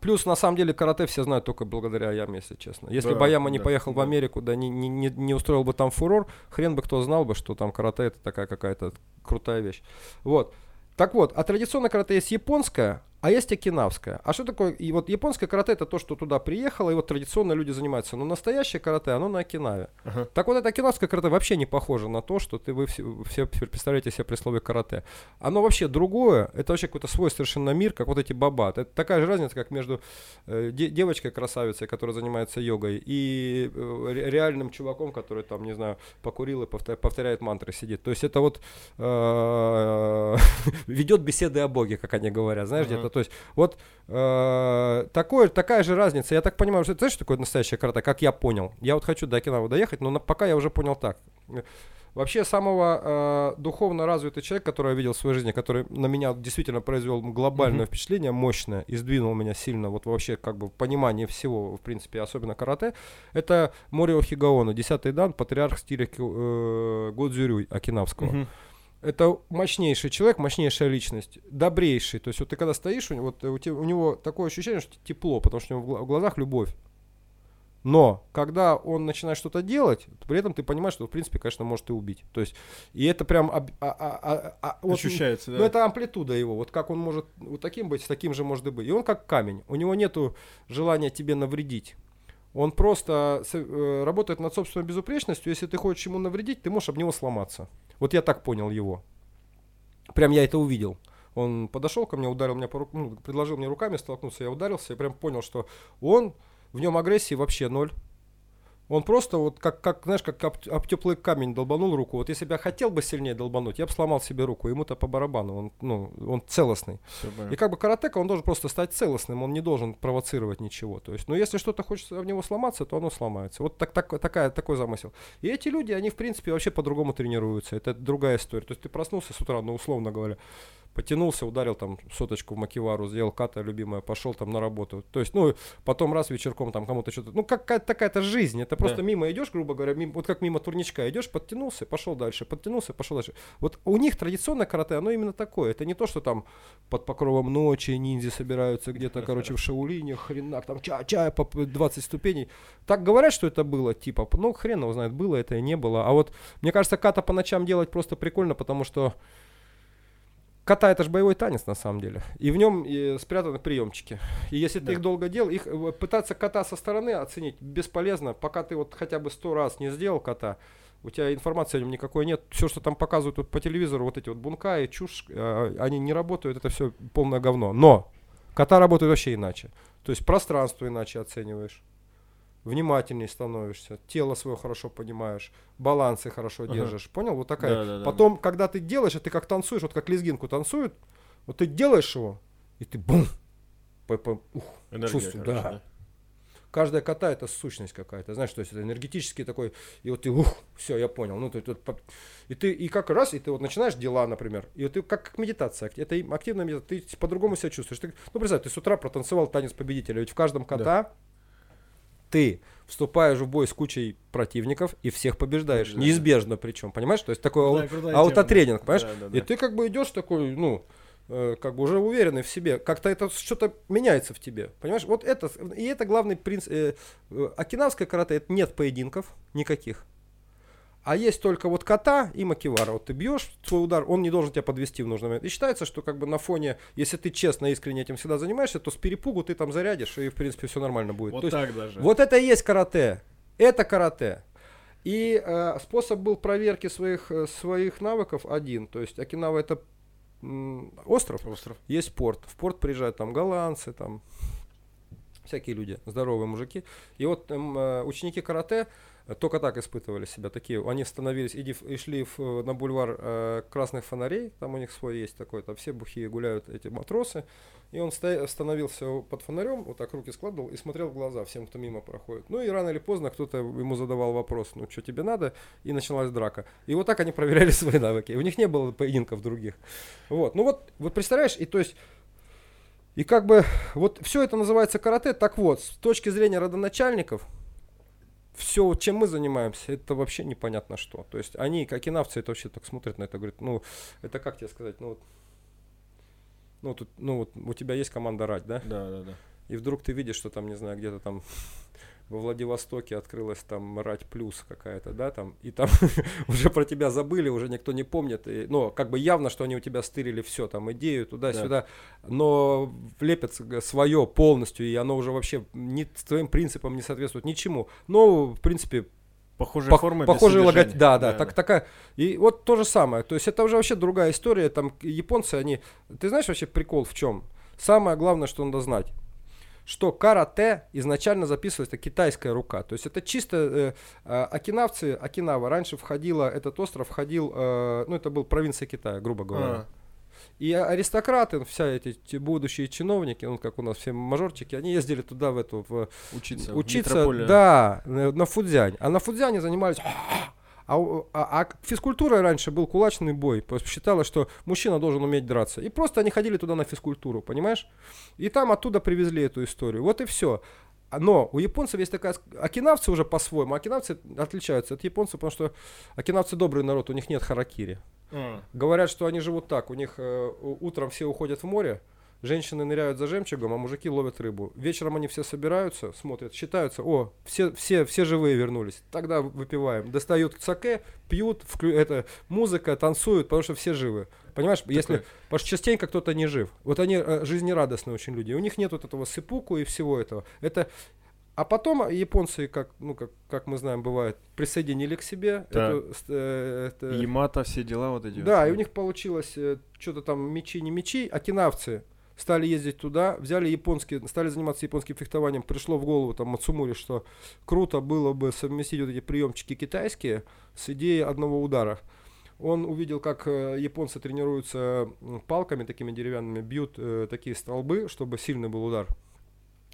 плюс, на самом деле, карате все знают только благодаря Аяме, если честно. Если Да, бы Аяма не да, поехал в да. Америку, да не, не, не, не устроил бы там фурор, хрен бы кто знал бы, что там карате это такая какая-то крутая вещь. Вот. Так вот, а традиционное карате есть японское, а есть окинавское. А что такое? И вот японское карате это то, что туда приехало, и вот традиционно люди занимаются. Но настоящее карате, оно на Окинаве. Ага. Так вот, это окинавское карате вообще не похоже на то, что ты вы все, все представляете себе при слове карате. Оно вообще другое, это вообще какой-то свой совершенно мир, как вот эти бабат. Это такая же разница, как между э, де- девочкой-красавицей, которая занимается йогой, и э, ре- реальным чуваком, который там, не знаю, покурил и повтор- повторяет мантры, сидит. То есть это вот э, ведет беседы о Боге, как они говорят, знаешь, где-то. То есть вот э, такое, такая же разница. Я так понимаю, что это знаешь, что такое настоящая карате, как я понял. Я вот хочу до Окинавы доехать, но на- пока я уже понял так. Вообще самого э, духовно развитый человек, который я видел в своей жизни, который на меня действительно произвел глобальное Мгм. впечатление, мощное, и сдвинул меня сильно, вот вообще как бы в понимании всего, в принципе, особенно карате, это Морио Хигаоно, десятый дан, патриарх стиля э, Годзюрю Окинавского. Мгм. Это мощнейший человек, мощнейшая личность, добрейший. То есть вот ты когда стоишь, у него, вот, э, у, те- у него такое ощущение, что тепло, потому что у него в гла- в глазах любовь. Но когда он начинает что-то делать, при этом ты понимаешь, что в принципе, конечно, может и убить. То есть и это прям об- а- а- а- а- вот, Ощущается, да. ну, это амплитуда его. Вот как он может вот таким быть, таким же может и быть. И он как камень. У него нету желания тебе навредить. Он просто э, работает над собственной безупречностью. Если ты хочешь ему навредить, ты можешь об него сломаться. Вот я так понял его. Прям я это увидел. Он подошел ко мне, ударил меня по рукам, ну, предложил мне руками столкнуться, я ударился, я прям понял, что он, в нем агрессии вообще ноль. Он просто вот как, как знаешь, как об, об теплый камень долбанул руку. Вот если бы я хотел бы сильнее долбануть, я бы сломал себе руку. Ему-то по барабану. Он, ну, он целостный. И как бы каратека, он должен просто стать целостным. Он не должен провоцировать ничего. То есть, но если что-то хочется в него сломаться, то оно сломается. Вот так, так, такая, такой замысел. И эти люди, они в принципе вообще по-другому тренируются. Это другая история. То есть ты проснулся с утра, ну условно говоря, потянулся, ударил там соточку в макивару, сделал ката любимая, пошел там на работу. То есть, ну, потом раз вечерком там кому-то что-то, ну, какая-то такая-то жизнь, это просто да. мимо идешь, грубо говоря, мимо, вот как мимо турничка идешь, подтянулся, пошел дальше, подтянулся, пошел дальше. Вот у них традиционное карате, оно именно такое, это не то, что там под покровом ночи ниндзя собираются где-то, короче, в Шаулине, хренак, там ча-ча, по 20 ступеней. Так говорят, что это было, типа, ну, хрен его знает, было это и не было. А вот, мне кажется, ката по ночам делать просто прикольно, потому что Кота это же боевой танец на самом деле. И в нем спрятаны приемчики. И если да. ты их долго делал, их э, пытаться кота со стороны оценить бесполезно, пока ты вот хотя бы сто раз не сделал кота, у тебя информации о нем никакой нет. Все, что там показывают вот по телевизору, вот эти вот бунка и чушь, э, они не работают, это все полное говно. Но кота работают вообще иначе. То есть пространство иначе оцениваешь внимательнее становишься, тело свое хорошо понимаешь, балансы хорошо ага. держишь. Понял? Вот такая. Да, да, Потом, да. когда ты делаешь, а ты как танцуешь, вот как лезгинку танцуют, вот ты делаешь его, и ты бум, ух, чувствуешь, да. да. Каждая кота это сущность какая-то, знаешь, то есть это энергетический такой, и вот ты, ух, все, я понял, ну ты, ты, и ты, и как раз, и ты вот начинаешь дела, например, и вот ты как, как медитация, это активная медитация, ты по-другому себя чувствуешь. Ты, ну, представь, ты с утра протанцевал танец победителя, ведь в каждом кота да ты вступаешь в бой с кучей противников и всех побеждаешь. Да, Неизбежно причем, понимаешь? То есть такой да, аутотренинг, понимаешь? Да, да, да. И ты как бы идешь такой, ну, э, как бы уже уверенный в себе. Как-то это что-то меняется в тебе. Понимаешь? Вот это, и это главный принцип. Э, э, окинавское карате, это нет поединков никаких. А есть только вот кота и макивара. Вот ты бьешь свой удар, он не должен тебя подвести в нужный момент. И считается, что как бы на фоне, если ты честно, искренне этим всегда занимаешься, то с перепугу ты там зарядишь, и в принципе все нормально будет. Вот то так есть, даже. Вот это и есть карате. Это карате. И э, способ был проверки своих, э, своих навыков один. То есть Окинава это м, остров, остров, есть порт. В порт приезжают там голландцы, там всякие люди, здоровые мужики. И вот эм, э, ученики карате только так испытывали себя такие. Они становились иди, и шли в, на бульвар э, красных фонарей, там у них свой есть такой, там все бухие гуляют эти матросы. И он стоя, становился под фонарем, вот так руки складывал и смотрел в глаза всем, кто мимо проходит. Ну и рано или поздно кто-то ему задавал вопрос, ну что тебе надо, и началась драка. И вот так они проверяли свои навыки. У них не было поединков других. Вот, ну вот, вот представляешь, и то есть и как бы вот все это называется карате. Так вот, с точки зрения родоначальников, все, чем мы занимаемся, это вообще непонятно что. То есть они, как и навцы, это вообще так смотрят на это, говорят, ну, это как тебе сказать, ну, вот, ну, тут, ну, вот у тебя есть команда рать, да? Да, да, да. И вдруг ты видишь, что там, не знаю, где-то там во Владивостоке открылась там Рать Плюс какая-то, да, там, и там уже про тебя забыли, уже никто не помнит, и, ну, как бы явно, что они у тебя стырили все, там, идею туда-сюда, да. но влепят свое полностью, и оно уже вообще не твоим принципам не соответствует ничему, но, в принципе, Похожая по, форма Похожий логотип, да, да, да, так, да. такая. И вот то же самое. То есть это уже вообще другая история. Там японцы, они. Ты знаешь вообще прикол в чем? Самое главное, что надо знать что карате изначально записывалась это китайская рука. То есть это чисто э, э, окинавцы, Окинава раньше входила, этот остров входил, э, ну это был провинция Китая, грубо говоря. А. И аристократы, вся эти будущие чиновники, ну как у нас все мажорчики, они ездили туда в эту в, учиться, учиться, в да, на Фудзянь. А на Фудзяне занимались а, а, а физкультура раньше был кулачный бой. Считалось, что мужчина должен уметь драться. И просто они ходили туда на физкультуру, понимаешь? И там оттуда привезли эту историю. Вот и все. Но у японцев есть такая... Окинавцы уже по-своему. Окинавцы отличаются от японцев, потому что окинавцы добрый народ, у них нет харакири. Mm. Говорят, что они живут так. У них э, утром все уходят в море, Женщины ныряют за жемчугом, а мужики ловят рыбу. Вечером они все собираются, смотрят, считаются. О, все, все, все живые вернулись. Тогда выпиваем. Достают саке, пьют, вклю, это, музыка, танцуют, потому что все живы. Понимаешь, Такой. если, потому что частенько кто-то не жив. Вот они э, жизнерадостные очень люди. У них нет вот этого сыпуку и всего этого. Это А потом японцы, как, ну, как, как мы знаем, бывает, присоединили к себе. Да. эту, э, это- Ямато, все дела вот эти. да, вот. и у них получилось э, что-то там мечи, не мечи, а кинавцы стали ездить туда, взяли японские, стали заниматься японским фехтованием. Пришло в голову там Мацумури, что круто было бы совместить вот эти приемчики китайские с идеей одного удара. Он увидел, как э, японцы тренируются палками такими деревянными, бьют э, такие столбы, чтобы сильный был удар.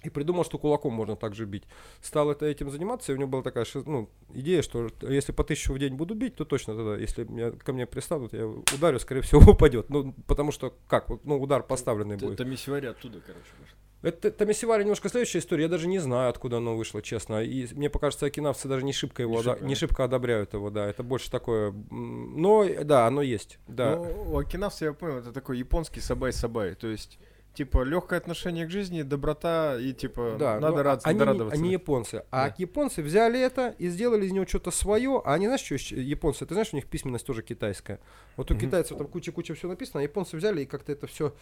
И придумал, что кулаком можно также бить. Стал это этим заниматься, и у него была такая ну, идея, что если по тысячу в день буду бить, то точно тогда, если меня, ко мне пристанут, я ударю, скорее всего, упадет. Ну, потому что, как, ну, удар поставленный Это, будет. это Мисивари оттуда, короче. может. Это Тамисивари немножко следующая история. Я даже не знаю, откуда оно вышло, честно. И мне покажется, окинавцы даже не шибко его, Не ода- шибко, не шибко одобряют его, да. Это больше такое. Но да, оно есть. Да. Ну, у окинавцев, я понял, это такой японский сабай-сабай. То есть, типа, легкое отношение к жизни, доброта и, типа, Да, надо но радоваться, они, радоваться. они японцы. А Да. японцы взяли это и сделали из него что-то свое. А они, знаешь, что японцы? Ты знаешь, у них письменность тоже китайская. Вот у Мгм. китайцев там куча-куча все написано, а японцы взяли и как-то это все...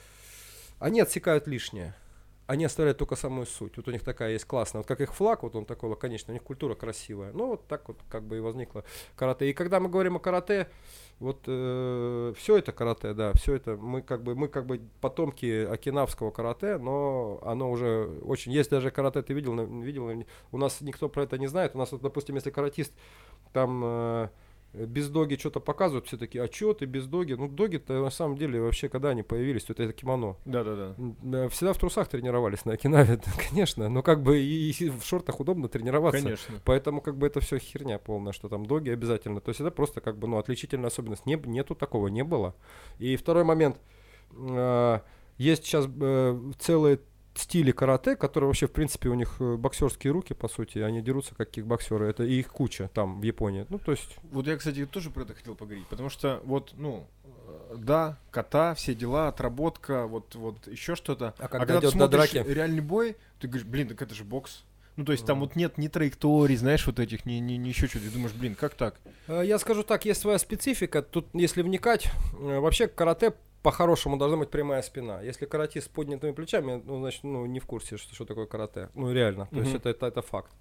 Они отсекают лишнее. Они оставляют только самую суть. Вот у них такая есть классная. Вот как их флаг, вот он такой лаконичный, у них культура красивая. Ну, вот так вот как бы и возникло карате. И когда мы говорим о карате, вот все это карате, да, все это мы как бы мы как бы потомки окинавского карате, но оно уже очень есть даже карате. Ты видел, видел? У нас никто про это не знает. У нас вот, допустим, если каратист там э, без доги что-то показывают, все такие, а что ты без доги? Ну, доги-то на самом деле вообще, когда они появились, то это, это кимоно. Да-да-да. Всегда в трусах тренировались на Окинаве, конечно, но как бы и, и в шортах удобно тренироваться. Конечно. Поэтому как бы это все херня полная, что там доги обязательно. То есть это просто как бы, ну, отличительная особенность. Не, нету такого, не было. И второй момент. э, есть сейчас э, целые стили карате, которые вообще, в принципе, у них э, боксерские руки, по сути, они дерутся как кикбоксеры. Это и их куча там, в Японии. Ну, то есть, Вот я, кстати, тоже про это хотел поговорить, потому что вот, ну, э, да, кота, все дела, отработка, вот, вот еще что-то. А когда ты идет до смотришь драки? реальный бой, ты говоришь, блин, так это же бокс. Ну, то есть там вот нет ни траекторий, знаешь, вот этих, ни, ни, ни еще что-то. Ты думаешь, блин, как так? Э, Я скажу так, есть своя специфика. Тут, если вникать, э, вообще карате по-хорошему должна быть прямая спина. Если каратист с поднятыми плечами, ну, значит, ну, не в курсе, что, что такое карате. Ну, реально. То есть это, это, это факт.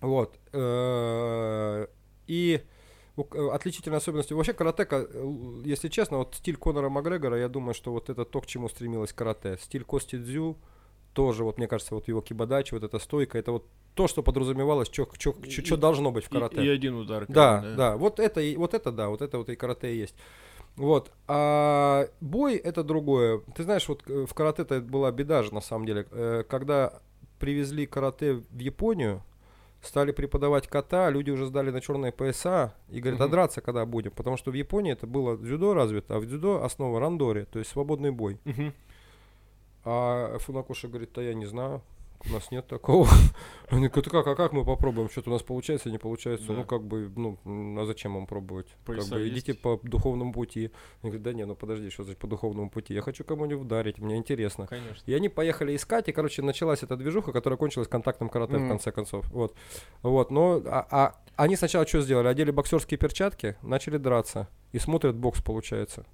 Вот. Э, И отличительной особенностью вообще каратека, если честно, вот стиль Конора Макгрегора, я думаю, что вот это то, к чему стремилась карате. Стиль Кости Дзю тоже, вот мне кажется, вот его кибадачи, вот эта стойка, это вот то, что подразумевалось, что И- должно быть в И, карате. и один удар. Да, бы, да, вот это, и- вот это да, вот это вот и карате и есть. Вот. А бой это другое. Ты знаешь, вот э, в карате это была беда же на самом деле. Э, Когда привезли карате в Японию, стали преподавать ката, люди уже сдали на черные пояса и говорят, а драться когда будем? Потому что в Японии это было дзюдо развито, а в дзюдо основа рандори, то есть свободный бой. Мгм. А Фунакуши говорит, да я не знаю, у нас нет такого. Они говорят, как, а как мы попробуем? Что-то у нас получается, не получается. Да. Ну, как бы, ну, а зачем вам пробовать? Как бы, идите есть. по духовному пути. Они говорят, да не, ну подожди, что значит по духовному пути? Я хочу кому-нибудь ударить, мне интересно. Конечно. И они поехали искать, и, короче, началась эта движуха, которая кончилась контактным карате, в конце концов. Вот. Вот, но, а, а они сначала что сделали? Одели боксерские перчатки, начали драться. И смотрят, бокс получается.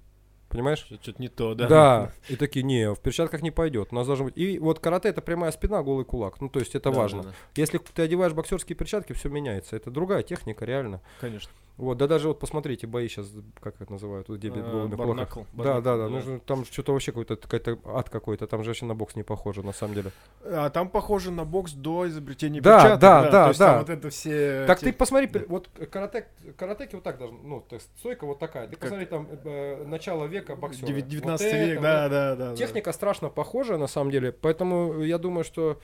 Понимаешь? Что-то не то, да? Да. И такие, не, в перчатках не пойдет. У нас должен быть. И вот карате это прямая спина, голый кулак. Ну, то есть это Да, важно. да, да. Если ты одеваешь боксерские перчатки, все меняется. Это другая техника, реально. Конечно. Вот, да даже вот посмотрите, бои сейчас, как это называют, вот где бьют А, голыми кулаках. Да, да, да. да. Нужно, там что-то вообще какой-то какой-то ад какой-то. Там же вообще на бокс не похоже, на самом деле. А там похоже на бокс до изобретения Да, перчаток. да, да, То есть да. там вот это все... Так те- ты посмотри, пер- вот карате, каратеки вот так должны, ну, то есть стойка вот такая. Ты Как- посмотри, там э, начало века боксера. Девя- Вот 19 это, век, вот да, да, да. да. Техника страшно похожа, на самом деле, поэтому я думаю, что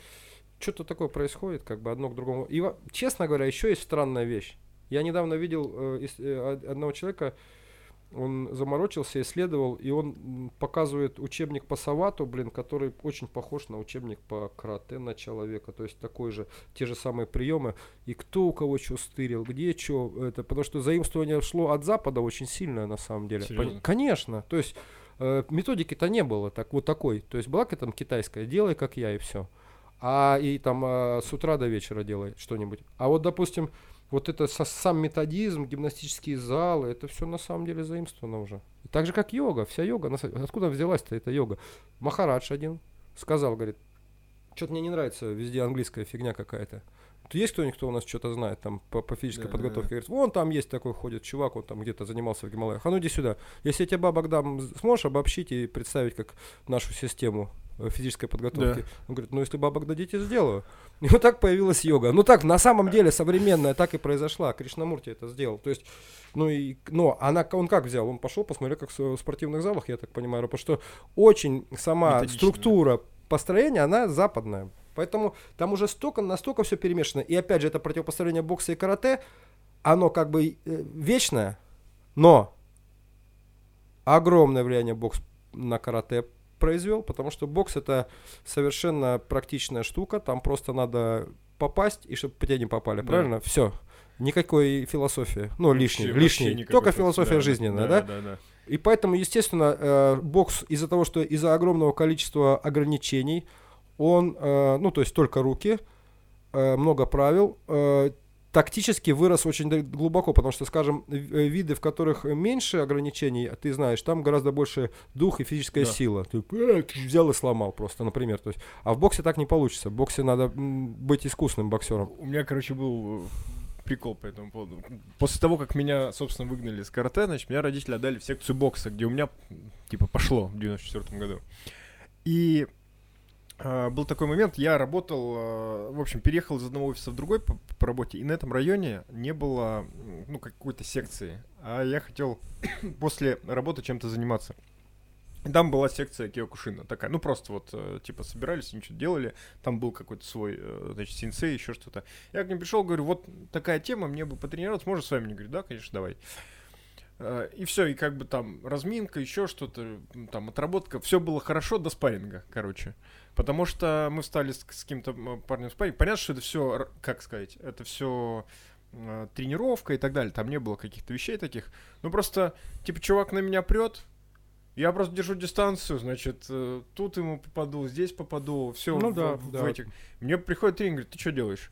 что-то такое происходит, как бы одно к другому. И, честно говоря, еще есть странная вещь. Я недавно видел э, э, од- одного человека, он заморочился, исследовал, и он показывает учебник по Савату, блин, который очень похож на учебник по карате начала века, то есть такой же, те же самые приемы, и кто у кого что стырил, где что, это, потому что заимствование шло от Запада очень сильное на самом деле. Серьезно? Конечно, то есть э, методики-то не было так вот такой, то есть была какая там китайская, делай как я и все, а и там а, с утра до вечера делай что-нибудь, а вот допустим вот это со- сам методизм, гимнастические залы, это все на самом деле заимствовано уже. Так же как йога, вся йога, откуда взялась-то эта йога? Махарадж один сказал, говорит, Что-то мне не нравится, везде английская фигня какая-то. Есть кто-нибудь, кто у нас что-то знает там по, по физической Да, подготовке? да, Говорит, вон там есть такой ходит чувак, он там где-то занимался в Гималаях. А ну иди сюда. Если я тебе бабок дам, сможешь обобщить и представить как нашу систему физической подготовки? Да. Он говорит, ну если бабок дадите, сделаю. И вот так появилась йога. Ну так, на самом деле, современная так и произошла. Кришнамурти это сделал. То есть, ну и, но она, он как взял? Он пошел, посмотрел, как в спортивных залах, я так понимаю, потому что очень сама Методично, структура построения, она западная. Поэтому там уже столько, настолько все перемешано. И опять же, это противопоставление бокса и карате, оно как бы э, вечное, но огромное влияние бокс на карате произвел, потому что бокс это совершенно практичная штука, там просто надо попасть, и чтобы по тебе не попали, Да. правильно? Все. Никакой философии. Ну, лишней, Вообще- лишней. вообще Только философия Да, жизненная, да? Да, да. И поэтому, естественно, э, бокс из-за того, что из-за огромного количества ограничений, он, э, ну, то есть только руки, э, много правил, э, тактически вырос очень глубоко, потому что, скажем, э, виды, в которых меньше ограничений, ты знаешь, там гораздо больше дух и физическая Да. сила. Ты, э, ты взял и сломал просто, например. То есть, а в боксе так не получится. В боксе надо быть искусным боксером. У меня, короче, был э, прикол по этому поводу. После того, как меня, собственно, выгнали из карате, значит, меня родители отдали в секцию бокса, где у меня, типа, пошло в 94 году. И был такой момент, я работал, а, в общем, переехал из одного офиса в другой по, по работе, и на этом районе не было, ну, какой-то секции. А я хотел после работы чем-то заниматься. И там была секция Киокушина такая, ну просто вот, э, типа, собирались, ничего делали, там был какой-то свой, э, значит, сенсей, еще что-то. Я к ним пришел, говорю, вот такая тема, мне бы потренироваться, можно с вами? Они говорят, да, конечно, давай. Э, И все, и как бы там разминка, еще что-то, там отработка, все было хорошо до спарринга, короче. Потому что мы встали с, с каким-то парнем в спарринг. Понятно, что это все, как сказать, это все тренировка и так далее. Там не было каких-то вещей таких. Ну просто, типа, чувак на меня прет, я просто держу дистанцию, значит, э, тут ему попаду, здесь попаду, все Ну в, да, в да. этих. Мне приходит тренер, говорит, ты что делаешь?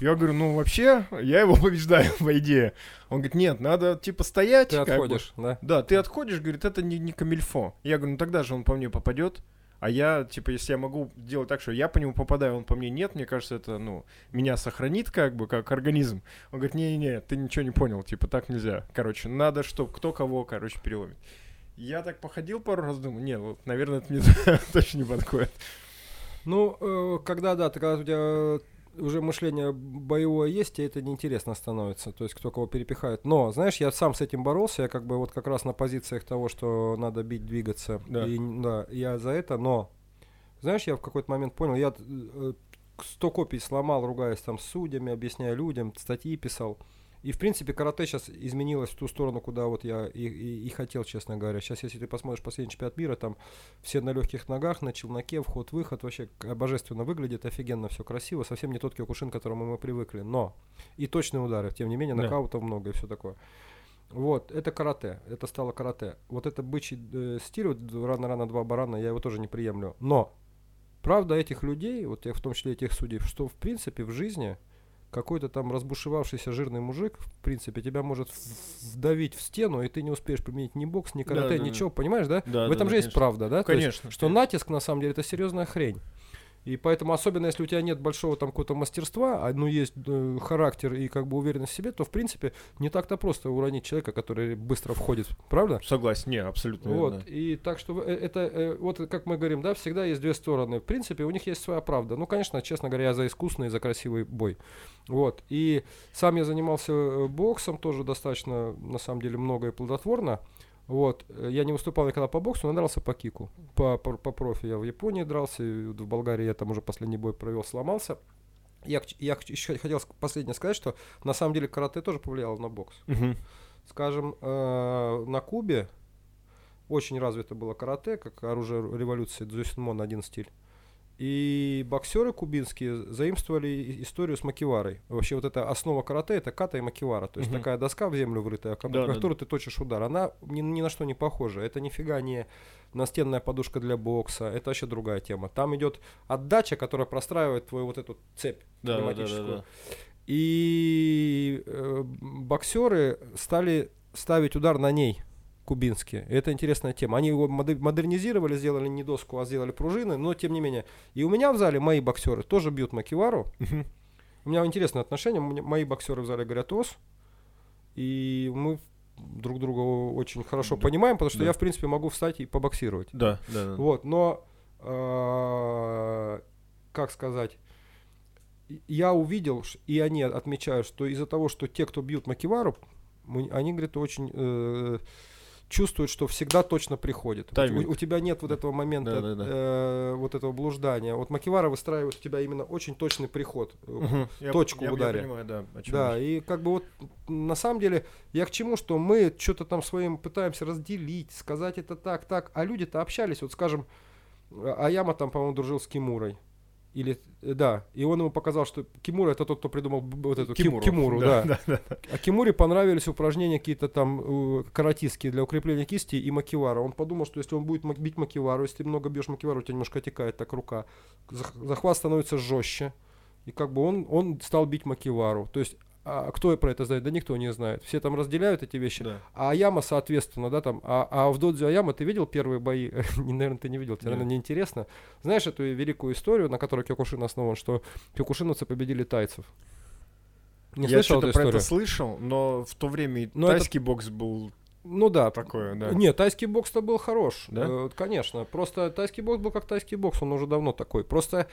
Я говорю, ну вообще, я его побеждаю, по идее. Он говорит, нет, надо типа стоять. Ты как бы. отходишь, да? Да, ты отходишь, говорит, это не, не камильфо. Я говорю, ну тогда же он по мне попадет. А я, типа, если я могу делать так, что я по нему попадаю, он по мне нет, мне кажется, это, ну, меня сохранит как бы, как организм. Он говорит, не-не-не, ты ничего не понял, типа, так нельзя. Короче, надо, чтобы кто кого, короче, переломит. Я так походил пару раз, думаю, не, вот, наверное, это мне точно не подходит. Ну, э, когда, да, ты, когда у тебя уже мышление боевое есть, тебе это неинтересно становится, то есть кто кого перепихает. Но, знаешь, я сам с этим боролся, я как бы вот как раз на позициях того, что надо бить, двигаться. Да. И, да, я за это, но, знаешь, я в какой-то момент понял, я э, 100 копий сломал, ругаясь там с судьями, объясняя людям, статьи писал. И, в принципе, карате сейчас изменилось в ту сторону, куда вот я и, и- и хотел, честно говоря. Сейчас, если ты посмотришь последний чемпионат мира, там все на легких ногах, на челноке, вход-выход, вообще божественно выглядит, офигенно, все красиво, совсем не тот киокушин, к которому мы привыкли, но и точные удары, тем не менее, Да. нокаутов много и все такое. Вот, это карате, это стало карате. Вот это бычий э, стиль, вот рано-рано два барана, я его тоже не приемлю. Но, правда этих людей, вот я в том числе этих судей, что в принципе в жизни какой-то там разбушевавшийся жирный мужик, в принципе, тебя может вдавить в стену, и ты не успеешь применить ни бокс, ни карате, Да, да, да. ничего, понимаешь, да? Да, в да, этом да, же есть конечно. правда, да? То есть, Конечно. что натиск, на самом деле, это серьезная хрень. И поэтому, особенно если у тебя нет большого там какого-то мастерства, а ну есть э, характер и как бы уверенность в себе, то в принципе не так-то просто уронить человека, который быстро входит, правда? Согласен, не, абсолютно Вот, верно. и так что э, это, э, вот как мы говорим, да, всегда есть две стороны. В принципе, у них есть своя правда. Ну, конечно, честно говоря, я за искусный, за красивый бой. Вот, и сам я занимался э, боксом тоже достаточно, на самом деле, много и плодотворно. Вот, э, я не выступал никогда по боксу, но дрался по кику, по, по, по профи. Я в Японии дрался, в Болгарии я там уже последний бой провел, сломался. Я, я еще хотел последнее сказать, что на самом деле карате тоже повлияло на бокс Мгм. скажем, э, на Кубе очень развито было карате, как оружие революции, дзюсинмон один стиль. И боксеры кубинские заимствовали историю с макиварой. Вообще вот эта основа карате это ката и макивара. То есть Мгм. такая доска в землю врытая, об Да, да, которую ты точишь удар. Она ни, ни на что не похожа. Это нифига не настенная подушка для бокса. Это вообще другая тема. Там идет отдача, которая простраивает твою вот эту цепь Да, да, да, да, кинематическую. да. И э, боксеры стали ставить удар на ней. Кубинские. Это интересная тема. Они его модернизировали, сделали не доску, а сделали пружины, но тем не менее. И у меня в зале мои боксеры тоже бьют макивару. У меня интересное отношение. Мои боксеры в зале говорят ОС. И мы друг друга очень хорошо да. понимаем, потому что да. я, в принципе, могу встать и побоксировать. Да, да, да. Вот, но, э, как сказать, я увидел, и они отмечают, что из-за того, что те, кто бьют Макивару, мы, они, говорят, очень э, чувствуют, что всегда точно приходит. У, у тебя нет вот этого момента, да, да, да. Э, вот этого блуждания. Вот Макивара выстраивает у тебя именно очень точный приход, угу. точку я, в ударе. Я, я понимаю, да, да, и как бы вот на самом деле я к чему, что мы что-то там своим пытаемся разделить, сказать это так, так, а люди-то общались, вот скажем, Аяма там, по-моему, дружил с Кимурой. Или, э, да, и он ему показал, что Кимура это тот, кто придумал вот эту Кимуру, Кимуру да, да. Да, да. А Кимуре понравились упражнения какие-то там каратистские для укрепления кисти и макивара. Он подумал, что если он будет бить макивару, если ты много бьешь макивару, у тебя немножко отекает так рука, захват становится жестче. И как бы он, он стал бить макивару. То есть а кто про это знает? Да никто не знает. Все там разделяют эти вещи. Да. А Аяма, соответственно, да, там. А, а в Додзю Аяма ты видел первые бои? Наверное, ты не видел, тебе, наверное, неинтересно. Знаешь эту великую историю, на которой Кёкушин основан, что кёкушиновцы победили тайцев? Не Я что-то про это слышал, но в то время но тайский это... бокс был ну да. Такое, да. Нет, тайский бокс-то был хорош. Да? Э, конечно. Просто тайский бокс был как тайский бокс, он уже давно такой. Просто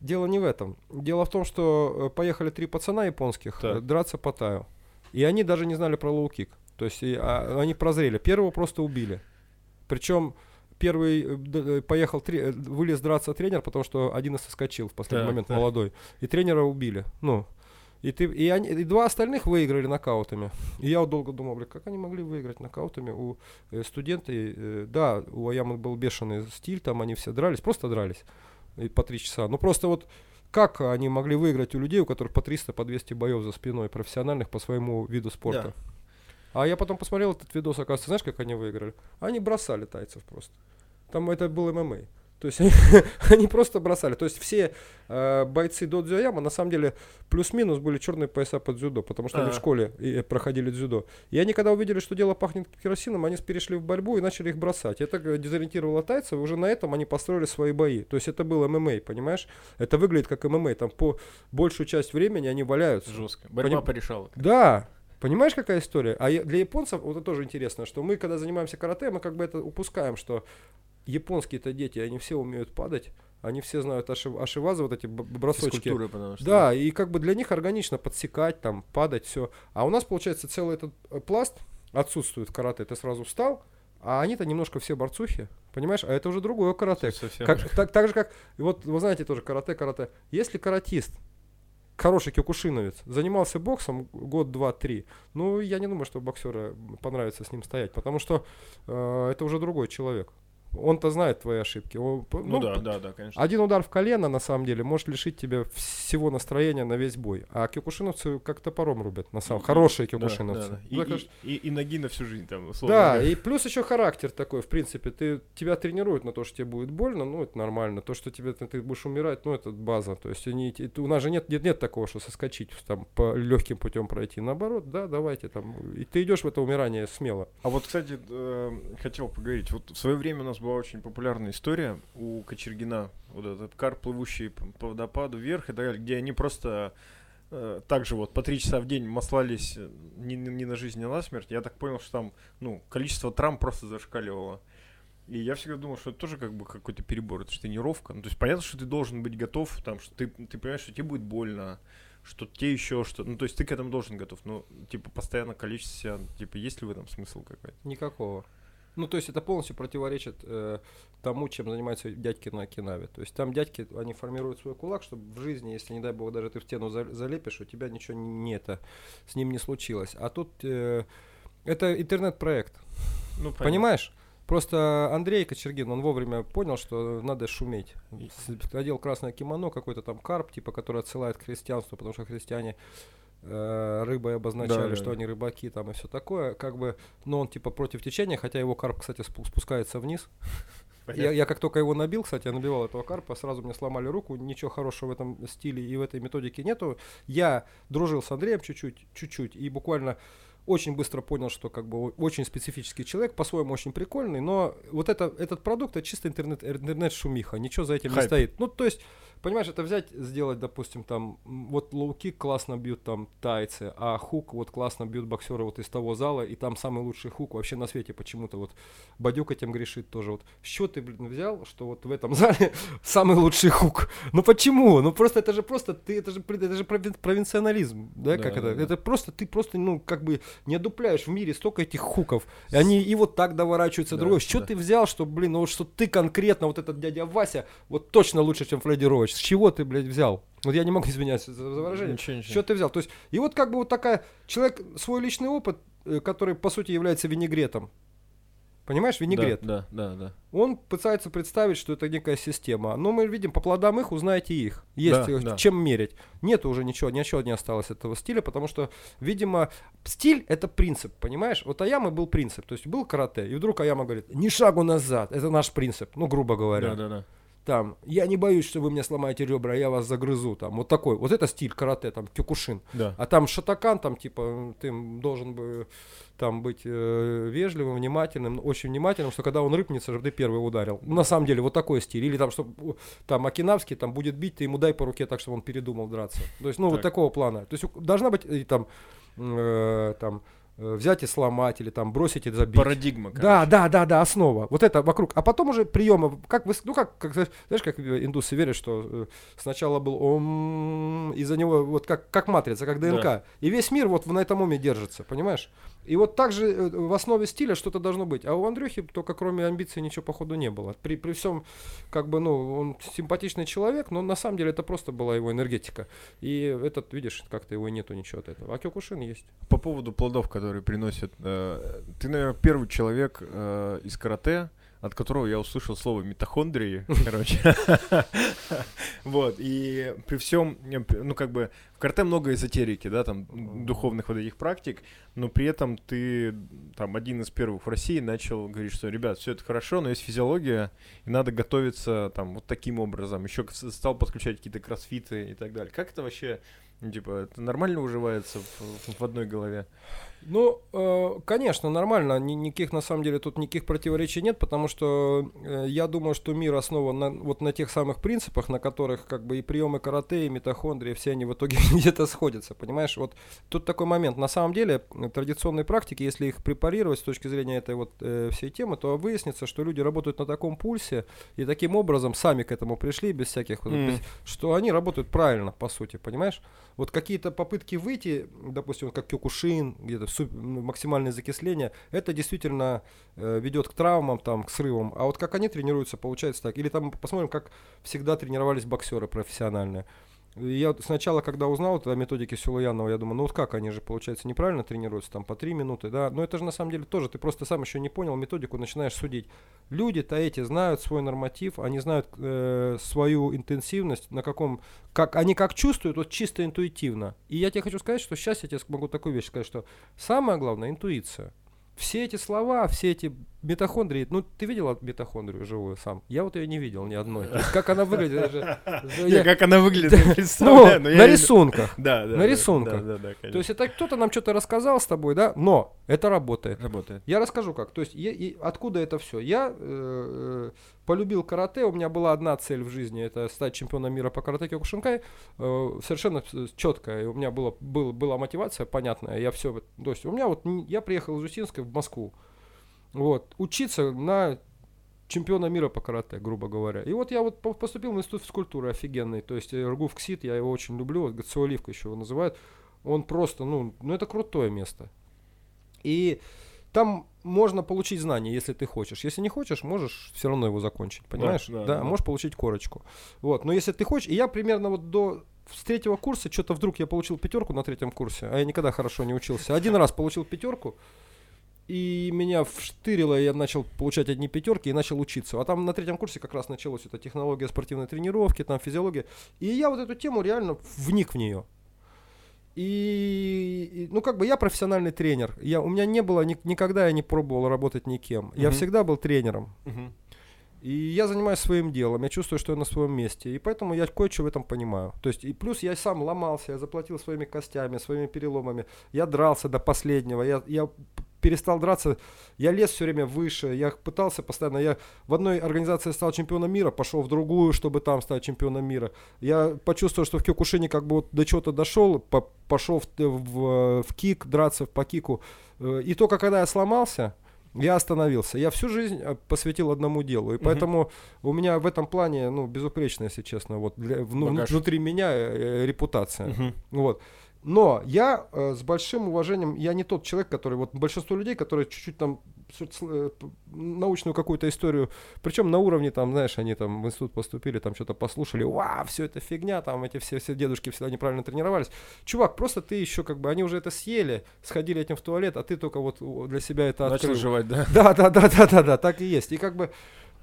Дело не в этом. Дело в том, что э, поехали три пацана японских так. Э, драться по таю. И они даже не знали про лоу-кик. То есть и, а, они прозрели. Первого просто убили. Причем первый э, поехал, три, вылез драться тренер, потому что один из соскочил в последний так, момент так. молодой. И тренера убили. Ну, и, ты, и, они, и два остальных выиграли нокаутами. И я вот долго думал, бля, как они могли выиграть нокаутами у э, студенты. Э, да, у Оямы был бешеный стиль, там они все дрались, просто дрались и по три часа. Ну просто вот как они могли выиграть у людей, у которых по 300, по 200 боев за спиной, профессиональных по своему виду спорта? Да. А я потом посмотрел этот видос, оказывается, знаешь, как они выиграли? Они бросали тайцев просто. Там это был ММА. То есть они, просто бросали. То есть все э, бойцы до дзюяма на самом деле плюс-минус были черные пояса под дзюдо, потому что А-а-а. они в школе и, э, проходили дзюдо. И они когда увидели, что дело пахнет керосином, они перешли в борьбу и начали их бросать. Это дезориентировало тайцев, и уже на этом они построили свои бои. То есть это был ММА, понимаешь? Это выглядит как ММА. Там по большую часть времени они валяются. Жестко. Борьба Поним... порешала. Да, Понимаешь, какая история? А для японцев вот это тоже интересно, что мы, когда занимаемся карате, мы как бы это упускаем, что японские-то дети, они все умеют падать, они все знают ашив, ашивазы, вот эти бросочки. потому что, да, и как бы для них органично подсекать, там, падать, все. А у нас, получается, целый этот э, пласт отсутствует в карате. Ты сразу встал, а они-то немножко все борцухи, понимаешь? А это уже другое карате. Как, так, так же, как, вот вы знаете тоже карате, карате. Если каратист, хороший кюкушиновец, занимался боксом год, два, три, ну, я не думаю, что боксера понравится с ним стоять, потому что э, это уже другой человек он-то знает твои ошибки. Он, ну, ну да, да, да, конечно. Один удар в колено, на самом деле, может лишить тебя всего настроения на весь бой. А киокушиновцы как топором рубят, на самом Хорошие киокушиновцы. Да, да, да. И, и, и, и ноги на всю жизнь там, условно. Да, и плюс еще характер такой, в принципе. Ты, тебя тренируют на то, что тебе будет больно, ну, это нормально. То, что тебе ты, ты будешь умирать, ну, это база. То есть они, у нас же нет, нет, нет такого, что соскочить, там, по легким путем пройти. Наоборот, да, давайте там. И ты идешь в это умирание смело. А вот, кстати, э, хотел поговорить. Вот в свое время у нас была очень популярная история у Кочергина. Вот этот кар, плывущий по водопаду вверх и так далее, где они просто э, также вот по три часа в день маслались э, не, не на жизнь, не на смерть. Я так понял, что там, ну, количество травм просто зашкаливало. И я всегда думал, что это тоже как бы какой-то перебор, это же тренировка. Ну, то есть понятно, что ты должен быть готов, там, что ты, ты понимаешь, что тебе будет больно, что тебе еще что Ну, то есть ты к этому должен готов. Но, типа, постоянно количество типа, есть ли в этом смысл какой-то? Никакого. Ну, то есть это полностью противоречит э, тому, чем занимаются дядьки на Окинаве. То есть там дядьки, они формируют свой кулак, чтобы в жизни, если, не дай бог, даже ты в стену залепишь, у тебя ничего не, не это, с ним не случилось. А тут э, это интернет-проект. Ну, Понимаешь? Просто Андрей Кочергин, он вовремя понял, что надо шуметь. Одел красное кимоно, какой-то там карп, типа, который отсылает к христианству, потому что христиане э, рыбой обозначали, да, что да. они рыбаки там и все такое, как бы, но он типа против течения, хотя его карп, кстати, спускается вниз. Я, я как только его набил, кстати, я набивал этого карпа, сразу мне сломали руку, ничего хорошего в этом стиле и в этой методике нету. Я дружил с Андреем чуть-чуть, чуть-чуть, и буквально очень быстро понял, что как бы очень специфический человек, по-своему очень прикольный, но вот это, этот продукт, это чисто интернет, интернет-шумиха, ничего за этим Хайп. не стоит. Ну, то есть, понимаешь, это взять, сделать, допустим, там, вот лоу-кик классно бьют там тайцы, а хук вот классно бьют боксеры вот из того зала, и там самый лучший хук вообще на свете почему-то вот Бадюк этим грешит тоже. Вот что ты, блин, взял, что вот в этом зале самый лучший хук? Ну почему? Ну просто это же просто, ты, это же, это же провинционализм, да, да как это? Да. Это просто, ты просто, ну, как бы не одупляешь в мире столько этих хуков. И они и вот так доворачиваются да, другой. Что да. ты взял, что, блин, ну что ты конкретно, вот этот дядя Вася, вот точно лучше, чем Фредди Роуч. С чего ты, блядь, взял? Вот я не могу извиняться за выражение. Ничего, ничего. Что ты взял? То есть, и вот как бы вот такая, человек, свой личный опыт, э, который, по сути, является винегретом, Понимаешь, винегрет. Да, да, да, да. Он пытается представить, что это некая система. Но мы видим, по плодам их узнаете их. Есть да, да. чем мерить. Нет уже ничего, ничего не осталось этого стиля, потому что, видимо, стиль это принцип, понимаешь? Вот Аяма был принцип. То есть был карате, и вдруг Аяма говорит, ни шагу назад, это наш принцип, ну, грубо говоря. Да, да, да там, я не боюсь, что вы мне сломаете ребра, я вас загрызу, там, вот такой, вот это стиль карате, там, кюкушин. Да. А там шатакан, там, типа, ты должен бы, там, быть э, вежливым, внимательным, очень внимательным, что когда он рыпнется, чтобы ты первый ударил. На самом деле, вот такой стиль. Или там, чтобы, там, Акинавский, там, будет бить, ты ему дай по руке так, чтобы он передумал драться. То есть, ну, так. вот такого плана. То есть, должна быть, и, там, э, там, взять и сломать или там бросить и забить. Парадигма. Короче. Да, да, да, да, основа. Вот это вокруг. А потом уже приемы, как вы, ну как, как знаешь, как индусы верят, что э, сначала был ом, из-за него вот как как матрица, как ДНК, да. и весь мир вот на этом уме держится, понимаешь? И вот также э, в основе стиля что-то должно быть. А у Андрюхи только кроме амбиций ничего походу не было. При, при всем, как бы, ну, он симпатичный человек, но на самом деле это просто была его энергетика. И этот, видишь, как-то его нету ничего от этого. А Кёкушин есть. По поводу плодов, которые приносят. Э, ты, наверное, первый человек э, из карате, от которого я услышал слово митохондрии, короче. Вот, и при всем, ну, как бы, в карте много эзотерики, да, там, духовных вот этих практик, но при этом ты, там, один из первых в России начал говорить, что, ребят, все это хорошо, но есть физиология, и надо готовиться, там, вот таким образом. Еще стал подключать какие-то кроссфиты и так далее. Как это вообще, ну, типа, это нормально уживается в, в одной голове? Ну, э, конечно, нормально. Ни, никаких, на самом деле, тут никаких противоречий нет, потому что э, я думаю, что мир основан на, вот на тех самых принципах, на которых как бы и приемы карате, и митохондрии, все они в итоге где-то сходятся, понимаешь? Вот тут такой момент. На самом деле, традиционные практики, если их препарировать с точки зрения этой вот э, всей темы, то выяснится, что люди работают на таком пульсе и таким образом сами к этому пришли без всяких, mm. что они работают правильно, по сути, понимаешь? Вот какие-то попытки выйти, допустим, как Кёкушин, где-то максимальное закисление, это действительно э, ведет к травмам, там, к срывам. А вот как они тренируются, получается так. Или там посмотрим, как всегда тренировались боксеры профессиональные. Я сначала, когда узнал о методике Силуянова, я думаю, ну вот как, они же, получается, неправильно тренируются, там по три минуты, да, но это же на самом деле тоже, ты просто сам еще не понял методику, начинаешь судить. Люди-то эти знают свой норматив, они знают э, свою интенсивность, на каком, как, они как чувствуют, вот чисто интуитивно. И я тебе хочу сказать, что сейчас я тебе могу такую вещь сказать, что самое главное интуиция все эти слова, все эти митохондрии, ну ты видел митохондрию живую сам? Я вот ее не видел ни одной. как она выглядит? Как она выглядит, ну, На рисунках. Да, да. На рисунках. То есть это кто-то нам что-то рассказал с тобой, да, но это работает. Работает. Я расскажу как. То есть откуда это все? Я э, э, полюбил карате, у меня была одна цель в жизни, это стать чемпионом мира по карате Кёкушинкай, э, совершенно четкая, у меня было, был, была мотивация понятная, я все, то есть у меня вот, я приехал из Устинска в Москву, вот, учиться на чемпиона мира по карате, грубо говоря. И вот я вот поступил в институт физкультуры офигенный, то есть Ргуф Ксит, я его очень люблю, вот Гациоливка еще его называют, он просто, ну, ну это крутое место. И там можно получить знания, если ты хочешь. Если не хочешь, можешь все равно его закончить, понимаешь? Да, да, да, да. можешь получить корочку. Вот, но если ты хочешь, и я примерно вот до с третьего курса что-то вдруг я получил пятерку на третьем курсе, а я никогда хорошо не учился. Один раз получил пятерку, и меня вштырило, и я начал получать одни пятерки и начал учиться. А там на третьем курсе как раз началась эта технология спортивной тренировки, там физиология. И я вот эту тему реально вник в нее. И, ну, как бы я профессиональный тренер. Я, у меня не было, ни, никогда я не пробовал работать никем. Uh-huh. Я всегда был тренером. Uh-huh. И я занимаюсь своим делом, я чувствую, что я на своем месте, и поэтому я кое-что в этом понимаю. То есть, и плюс я сам ломался, я заплатил своими костями, своими переломами, я дрался до последнего, я, я перестал драться, я лез все время выше, я пытался постоянно, я в одной организации стал чемпионом мира, пошел в другую, чтобы там стать чемпионом мира. Я почувствовал, что в Кёкушине как бы вот до чего-то дошел, по, пошел в, в, в кик, драться по кику. Э, и только когда я сломался, я остановился. Я всю жизнь э, посвятил одному делу. И поэтому у меня в этом плане, ну, безупречно, если честно, вот для, ну, внутри меня э, э, репутация. uh Вот. Но я э, с большим уважением, я не тот человек, который, вот большинство людей, которые чуть-чуть там э, научную какую-то историю, причем на уровне там, знаешь, они там в институт поступили, там что-то послушали, вау, все это фигня, там эти все, все дедушки всегда неправильно тренировались. Чувак, просто ты еще как бы, они уже это съели, сходили этим в туалет, а ты только вот для себя это Начал открыл. жевать, да? Да, да, да, да, да, да, так и есть. И как бы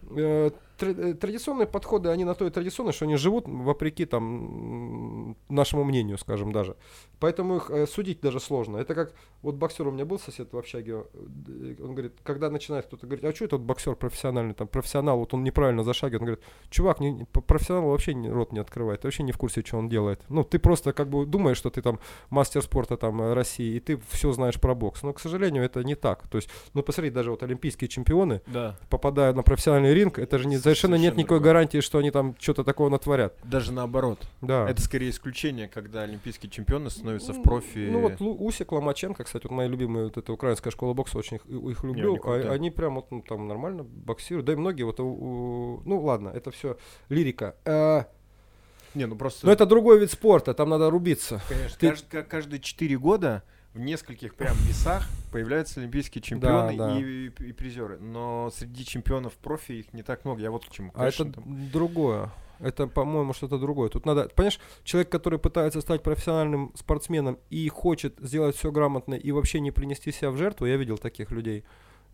э, традиционные подходы, они на то и традиционные, что они живут вопреки там нашему мнению, скажем даже. Поэтому их э, судить даже сложно. Это как, вот боксер у меня был сосед в общаге, он говорит, когда начинает кто-то говорить, а что этот боксер профессиональный, там, профессионал, вот он неправильно зашагивает, он говорит, чувак, не, профессионал вообще рот не открывает, ты вообще не в курсе, что он делает. Ну, ты просто как бы думаешь, что ты там мастер спорта там России, и ты все знаешь про бокс. Но, к сожалению, это не так. То есть, ну, посмотри, даже вот олимпийские чемпионы, да. попадая на профессиональный ринг, это же не, совершенно, нет никакой другое. гарантии, что они там что-то такого натворят. Даже наоборот. Да. Это скорее исключение, когда олимпийские чемпионы становятся в профи. Ну вот Усик, Ломаченко, кстати, вот моя любимая вот эта украинская школа бокса, очень их, их люблю. Не, они, а, они прям вот ну, там нормально боксируют. Да и многие вот, у, ну ладно, это все лирика. А, не, ну просто... Но это другой вид спорта, там надо рубиться. Конечно, Ты... каждые 4 года в нескольких прям весах появляются олимпийские чемпионы да, да. И, и, и призеры. Но среди чемпионов профи их не так много. Я вот к чему. А это там... другое. Это, по-моему, что-то другое. Тут надо, понимаешь, человек, который пытается стать профессиональным спортсменом и хочет сделать все грамотно и вообще не принести себя в жертву, я видел таких людей.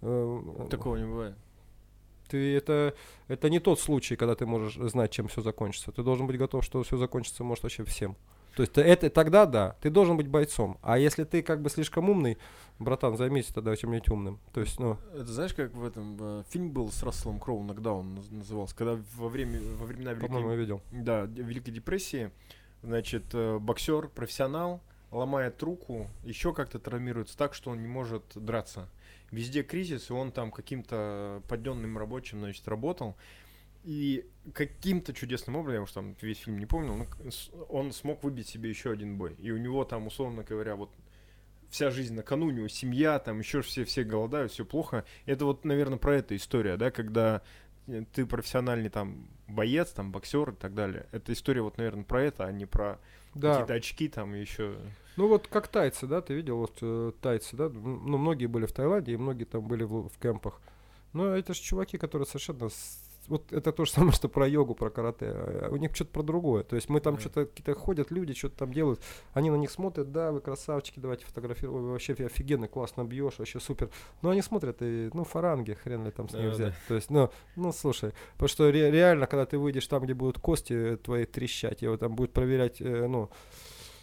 Э, Такого не бывает. Ты это, это не тот случай, когда ты можешь знать, чем все закончится. Ты должен быть готов, что все закончится может вообще всем. То есть это тогда да, ты должен быть бойцом. А если ты как бы слишком умный, братан, займись тогда чем-нибудь умным. То есть, ну. Это знаешь, как в этом э, фильм был с Расселом Кроу «Нокдаун» назывался, когда во время во времена Великой, я видел. Да, Великой депрессии, значит, э, боксер, профессионал, ломает руку, еще как-то травмируется так, что он не может драться. Везде кризис, и он там каким-то подденным рабочим, значит, работал. И каким-то чудесным образом, я уж там весь фильм не помню, он, он смог выбить себе еще один бой. И у него там, условно говоря, вот вся жизнь на кону, у семья, там еще все, все голодают, все плохо. Это вот, наверное, про эту история, да, когда э, ты профессиональный там боец, там боксер и так далее. Это история вот, наверное, про это, а не про да. какие-то очки там еще. Ну вот как тайцы, да, ты видел, вот э, тайцы, да, ну многие были в Таиланде, и многие там были в, в кемпах. Но это же чуваки, которые совершенно вот это то же самое, что про йогу, про карате. У них что-то про другое. То есть мы там что-то какие-то ходят люди, что-то там делают. Они на них смотрят, да, вы красавчики, давайте фотографируем. Вообще офигенно, классно бьешь, вообще супер. Но они смотрят, и, ну, фаранги, хрен ли там с ним взять. Да. То есть, ну, ну, слушай, потому что ре- реально, когда ты выйдешь там, где будут кости твои трещать, его там будет проверять, э, ну,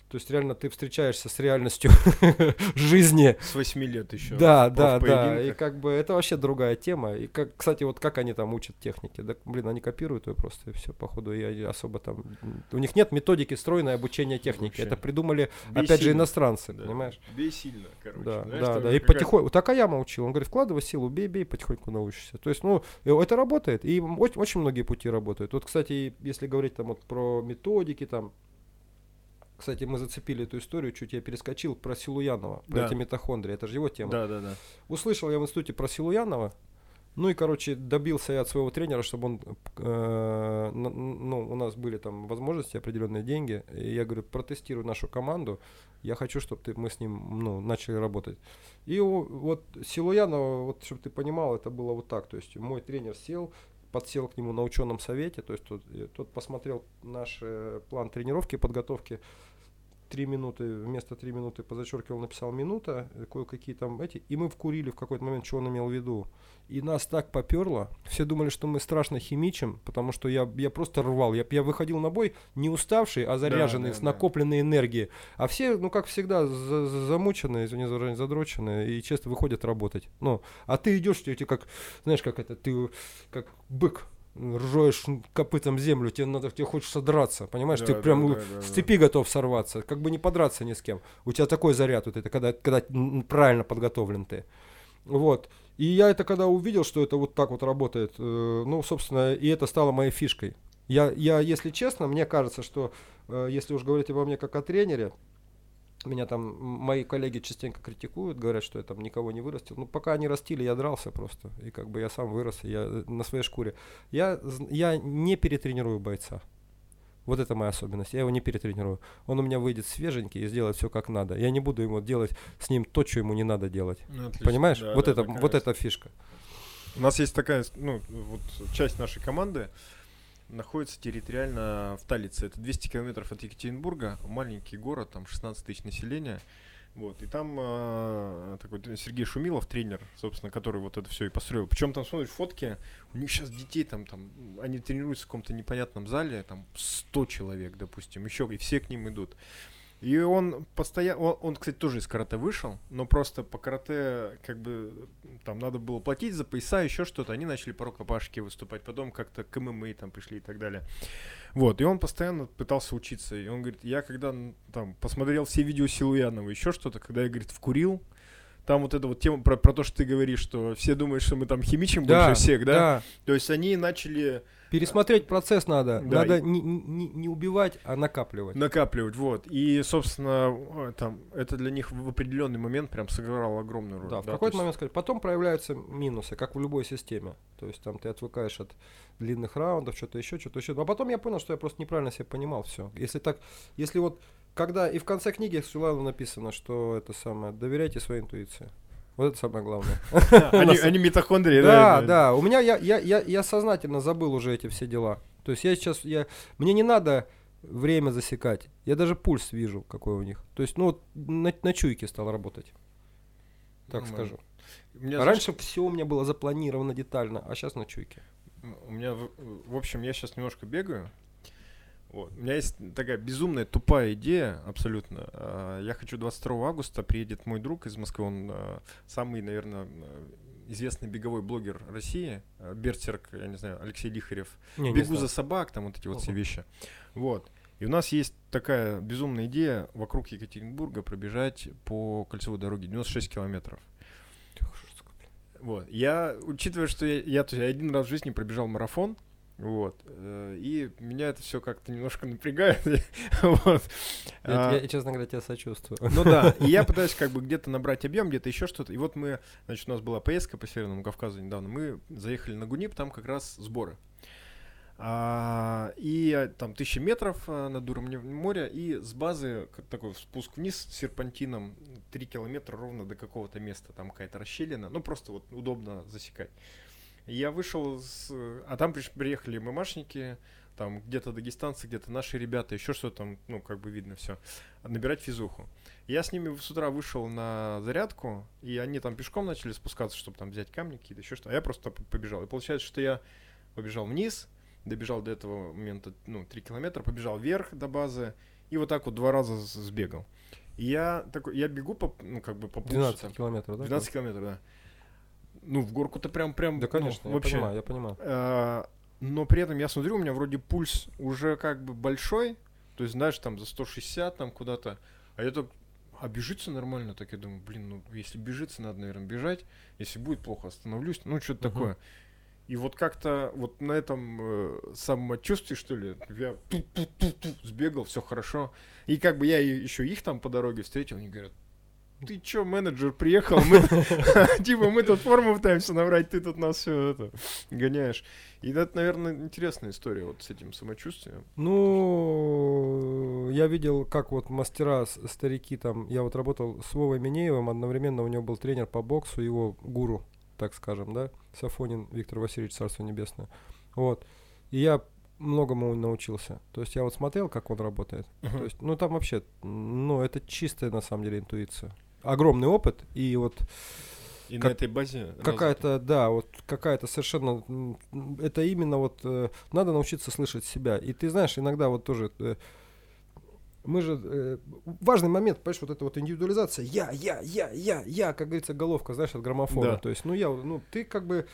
то есть реально ты встречаешься с реальностью жизни. С 8 лет еще. Да, да, да. И как бы это вообще другая тема. И как, кстати, вот как они там учат техники. Да, блин, они копируют ее просто и все, походу. И особо там. У них нет методики стройной обучения техники. Это придумали, Бей опять сильно. же, иностранцы, да. понимаешь? Бей сильно, короче. Да, Знаешь, да, да. И потихоньку. Такаяма учил. Он говорит, вкладывай силу, бей, бей, потихоньку научишься. То есть, ну, это работает. И очень, очень многие пути работают. Вот, кстати, если говорить там вот про методики, там, кстати, мы зацепили эту историю, чуть я перескочил про Силуянова, про да. эти митохондрии, это же его тема. Да, да, да. Услышал я в институте про Силуянова, ну и, короче, добился я от своего тренера, чтобы он, э, ну, у нас были там возможности, определенные деньги, и я говорю, протестируй нашу команду, я хочу, чтобы ты, мы с ним, ну, начали работать. И вот Силуянова, вот, чтобы ты понимал, это было вот так, то есть мой тренер сел, подсел к нему на ученом совете, то есть тот, тот посмотрел наш э, план тренировки, подготовки, три минуты, вместо три минуты позачеркивал, написал минута, кое-какие там эти, и мы вкурили в какой-то момент, что он имел в виду. И нас так поперло, все думали, что мы страшно химичим, потому что я, я просто рвал, я, я выходил на бой не уставший, а заряженный, да, да, с накопленной да. энергией. А все, ну как всегда, за, за, замученные, извини за задроченные, и честно выходят работать. Ну, а ты идешь, тебе как, знаешь, как это, ты как бык ржешь копытом землю, тебе надо, тебе хочется драться, понимаешь? Да, ты да, прям да, да, с да. готов сорваться, как бы не подраться ни с кем. У тебя такой заряд вот это, когда, когда правильно подготовлен ты. Вот. И я это когда увидел, что это вот так вот работает, э, ну, собственно, и это стало моей фишкой. Я, я, если честно, мне кажется, что э, если уж говорить обо мне как о тренере, меня там мои коллеги частенько критикуют, говорят, что я там никого не вырастил. Ну, пока они растили, я дрался просто. И как бы я сам вырос, и я э, на своей шкуре. Я, я не перетренирую бойца. Вот это моя особенность. Я его не перетренирую. Он у меня выйдет свеженький и сделает все как надо. Я не буду ему делать с ним то, что ему не надо делать. Ну, отлично. Понимаешь? Да, вот да, это, такая вот эта фишка. У нас есть такая, ну, вот часть нашей команды находится территориально в Талице. Это 200 километров от Екатеринбурга, маленький город, там 16 тысяч населения. Вот, и там э, такой Сергей Шумилов, тренер, собственно, который вот это все и построил. Причем там смотришь фотки, у них сейчас детей там, там, они тренируются в каком-то непонятном зале, там 100 человек, допустим, еще, и все к ним идут. И он постоянно, он, он, кстати, тоже из карате вышел, но просто по карате, как бы, там надо было платить за пояса, еще что-то. Они начали по рукопашке выступать, потом как-то к ММА там пришли и так далее. Вот, и он постоянно пытался учиться. И он говорит, я когда там посмотрел все видео Силуянова, еще что-то, когда я, говорит, вкурил, там вот эта вот тема про, про то, что ты говоришь, что все думают, что мы там химичим больше всех, да? То есть они начали Пересмотреть процесс надо. Да, надо и- не, не- не убивать, а накапливать. накапливать, вот. И, собственно, э, там, это для них в определенный момент прям сыграло огромную роль. Да, в то какой-то есть- момент сказать. Потом проявляются минусы, как в любой системе. То есть там ты отвыкаешь от длинных раундов, что-то еще, что-то еще. А потом я понял, что я просто неправильно себя понимал все. Если так, если вот, когда и в конце книги Сулану написано, что это самое, доверяйте своей интуиции. Вот это самое главное. Они, они митохондрии, Да, да? да. У меня я, я, я, я сознательно забыл уже эти все дела. То есть я сейчас, я, мне не надо время засекать. Я даже пульс вижу, какой у них. То есть, ну вот на, на чуйке стал работать. Так Нормально. скажу. У меня, Раньше все у меня было запланировано детально, а сейчас на чуйке. знаешь, у меня, в, в общем, я сейчас немножко бегаю. Вот. У меня есть такая безумная тупая идея, абсолютно. А, Я хочу 22 августа приедет мой друг из Москвы, он а, самый, наверное, известный беговой блогер России, а, Берсерк, я не знаю, Алексей Лихарев. Не, не Бегу знаю. за собак, там вот эти вот все Ого. вещи. Вот. И у нас есть такая безумная идея вокруг Екатеринбурга пробежать по кольцевой дороге 96 километров. Вот. Я, учитывая, что я, я, то есть, я один раз в жизни пробежал марафон, вот, э, и меня это все как-то немножко напрягает. вот. Я, А, я, честно говоря, тебя сочувствую. ну да, и я пытаюсь как бы где-то набрать объем, где-то еще что-то. И вот мы, значит, у нас была поездка по Северному Кавказу недавно. Мы заехали на Гунип, там как раз сборы. А, и а, там тысячи метров а, над уровнем моря, и с базы как такой спуск вниз с серпантином 3 километра ровно до какого-то места, там какая-то расщелина, ну просто вот удобно засекать. Я вышел, с, а там приехали мамашники, там где-то дагестанцы, где-то наши ребята, еще что-то там, ну как бы видно все, набирать физуху. Я с ними с утра вышел на зарядку, и они там пешком начали спускаться, чтобы там взять камни какие-то, еще что. А я просто побежал. И получается, что я побежал вниз, добежал до этого момента, ну, 3 километра, побежал вверх до базы, и вот так вот два раза сбегал. И я такой, я бегу по, ну, как бы по пульсу 12 там. километров, да? 12 километров, да. Ну, в горку-то прям, прям, Да, ну, конечно, я вообще. понимаю, я понимаю. А, но при этом я смотрю, у меня вроде пульс уже как бы большой, то есть, знаешь, там за 160 там куда-то, а я так, а бежится нормально, так я думаю, блин, ну если бежится, надо, наверное, бежать, если будет плохо, остановлюсь, ну что-то такое. И вот как-то вот на этом э, самочувствии, что ли, я сбегал, все хорошо. И как бы я еще их там по дороге встретил, они говорят, ты чё, менеджер приехал, мы типа мы тут форму пытаемся набрать, ты тут нас все это гоняешь. И это, наверное, интересная история вот с этим самочувствием. Ну, я видел, как вот мастера, старики там, я вот работал с Вовой Минеевым, одновременно у него был тренер по боксу, его гуру, так скажем, да, Сафонин Виктор Васильевич, Царство Небесное. Вот. И я многому научился. То есть я вот смотрел, как он работает. То есть, ну там вообще, ну это чистая на самом деле интуиция. Огромный опыт и вот И Как- на этой базе какая-то, да, вот какая-то совершенно, это именно вот, э, надо научиться слышать себя. И ты знаешь, иногда вот тоже, э, мы же, э, важный момент, понимаешь, вот эта вот индивидуализация, я, я, я, я, я, как говорится, головка, знаешь, от граммофона. Да. То есть, ну я, ну ты как бы,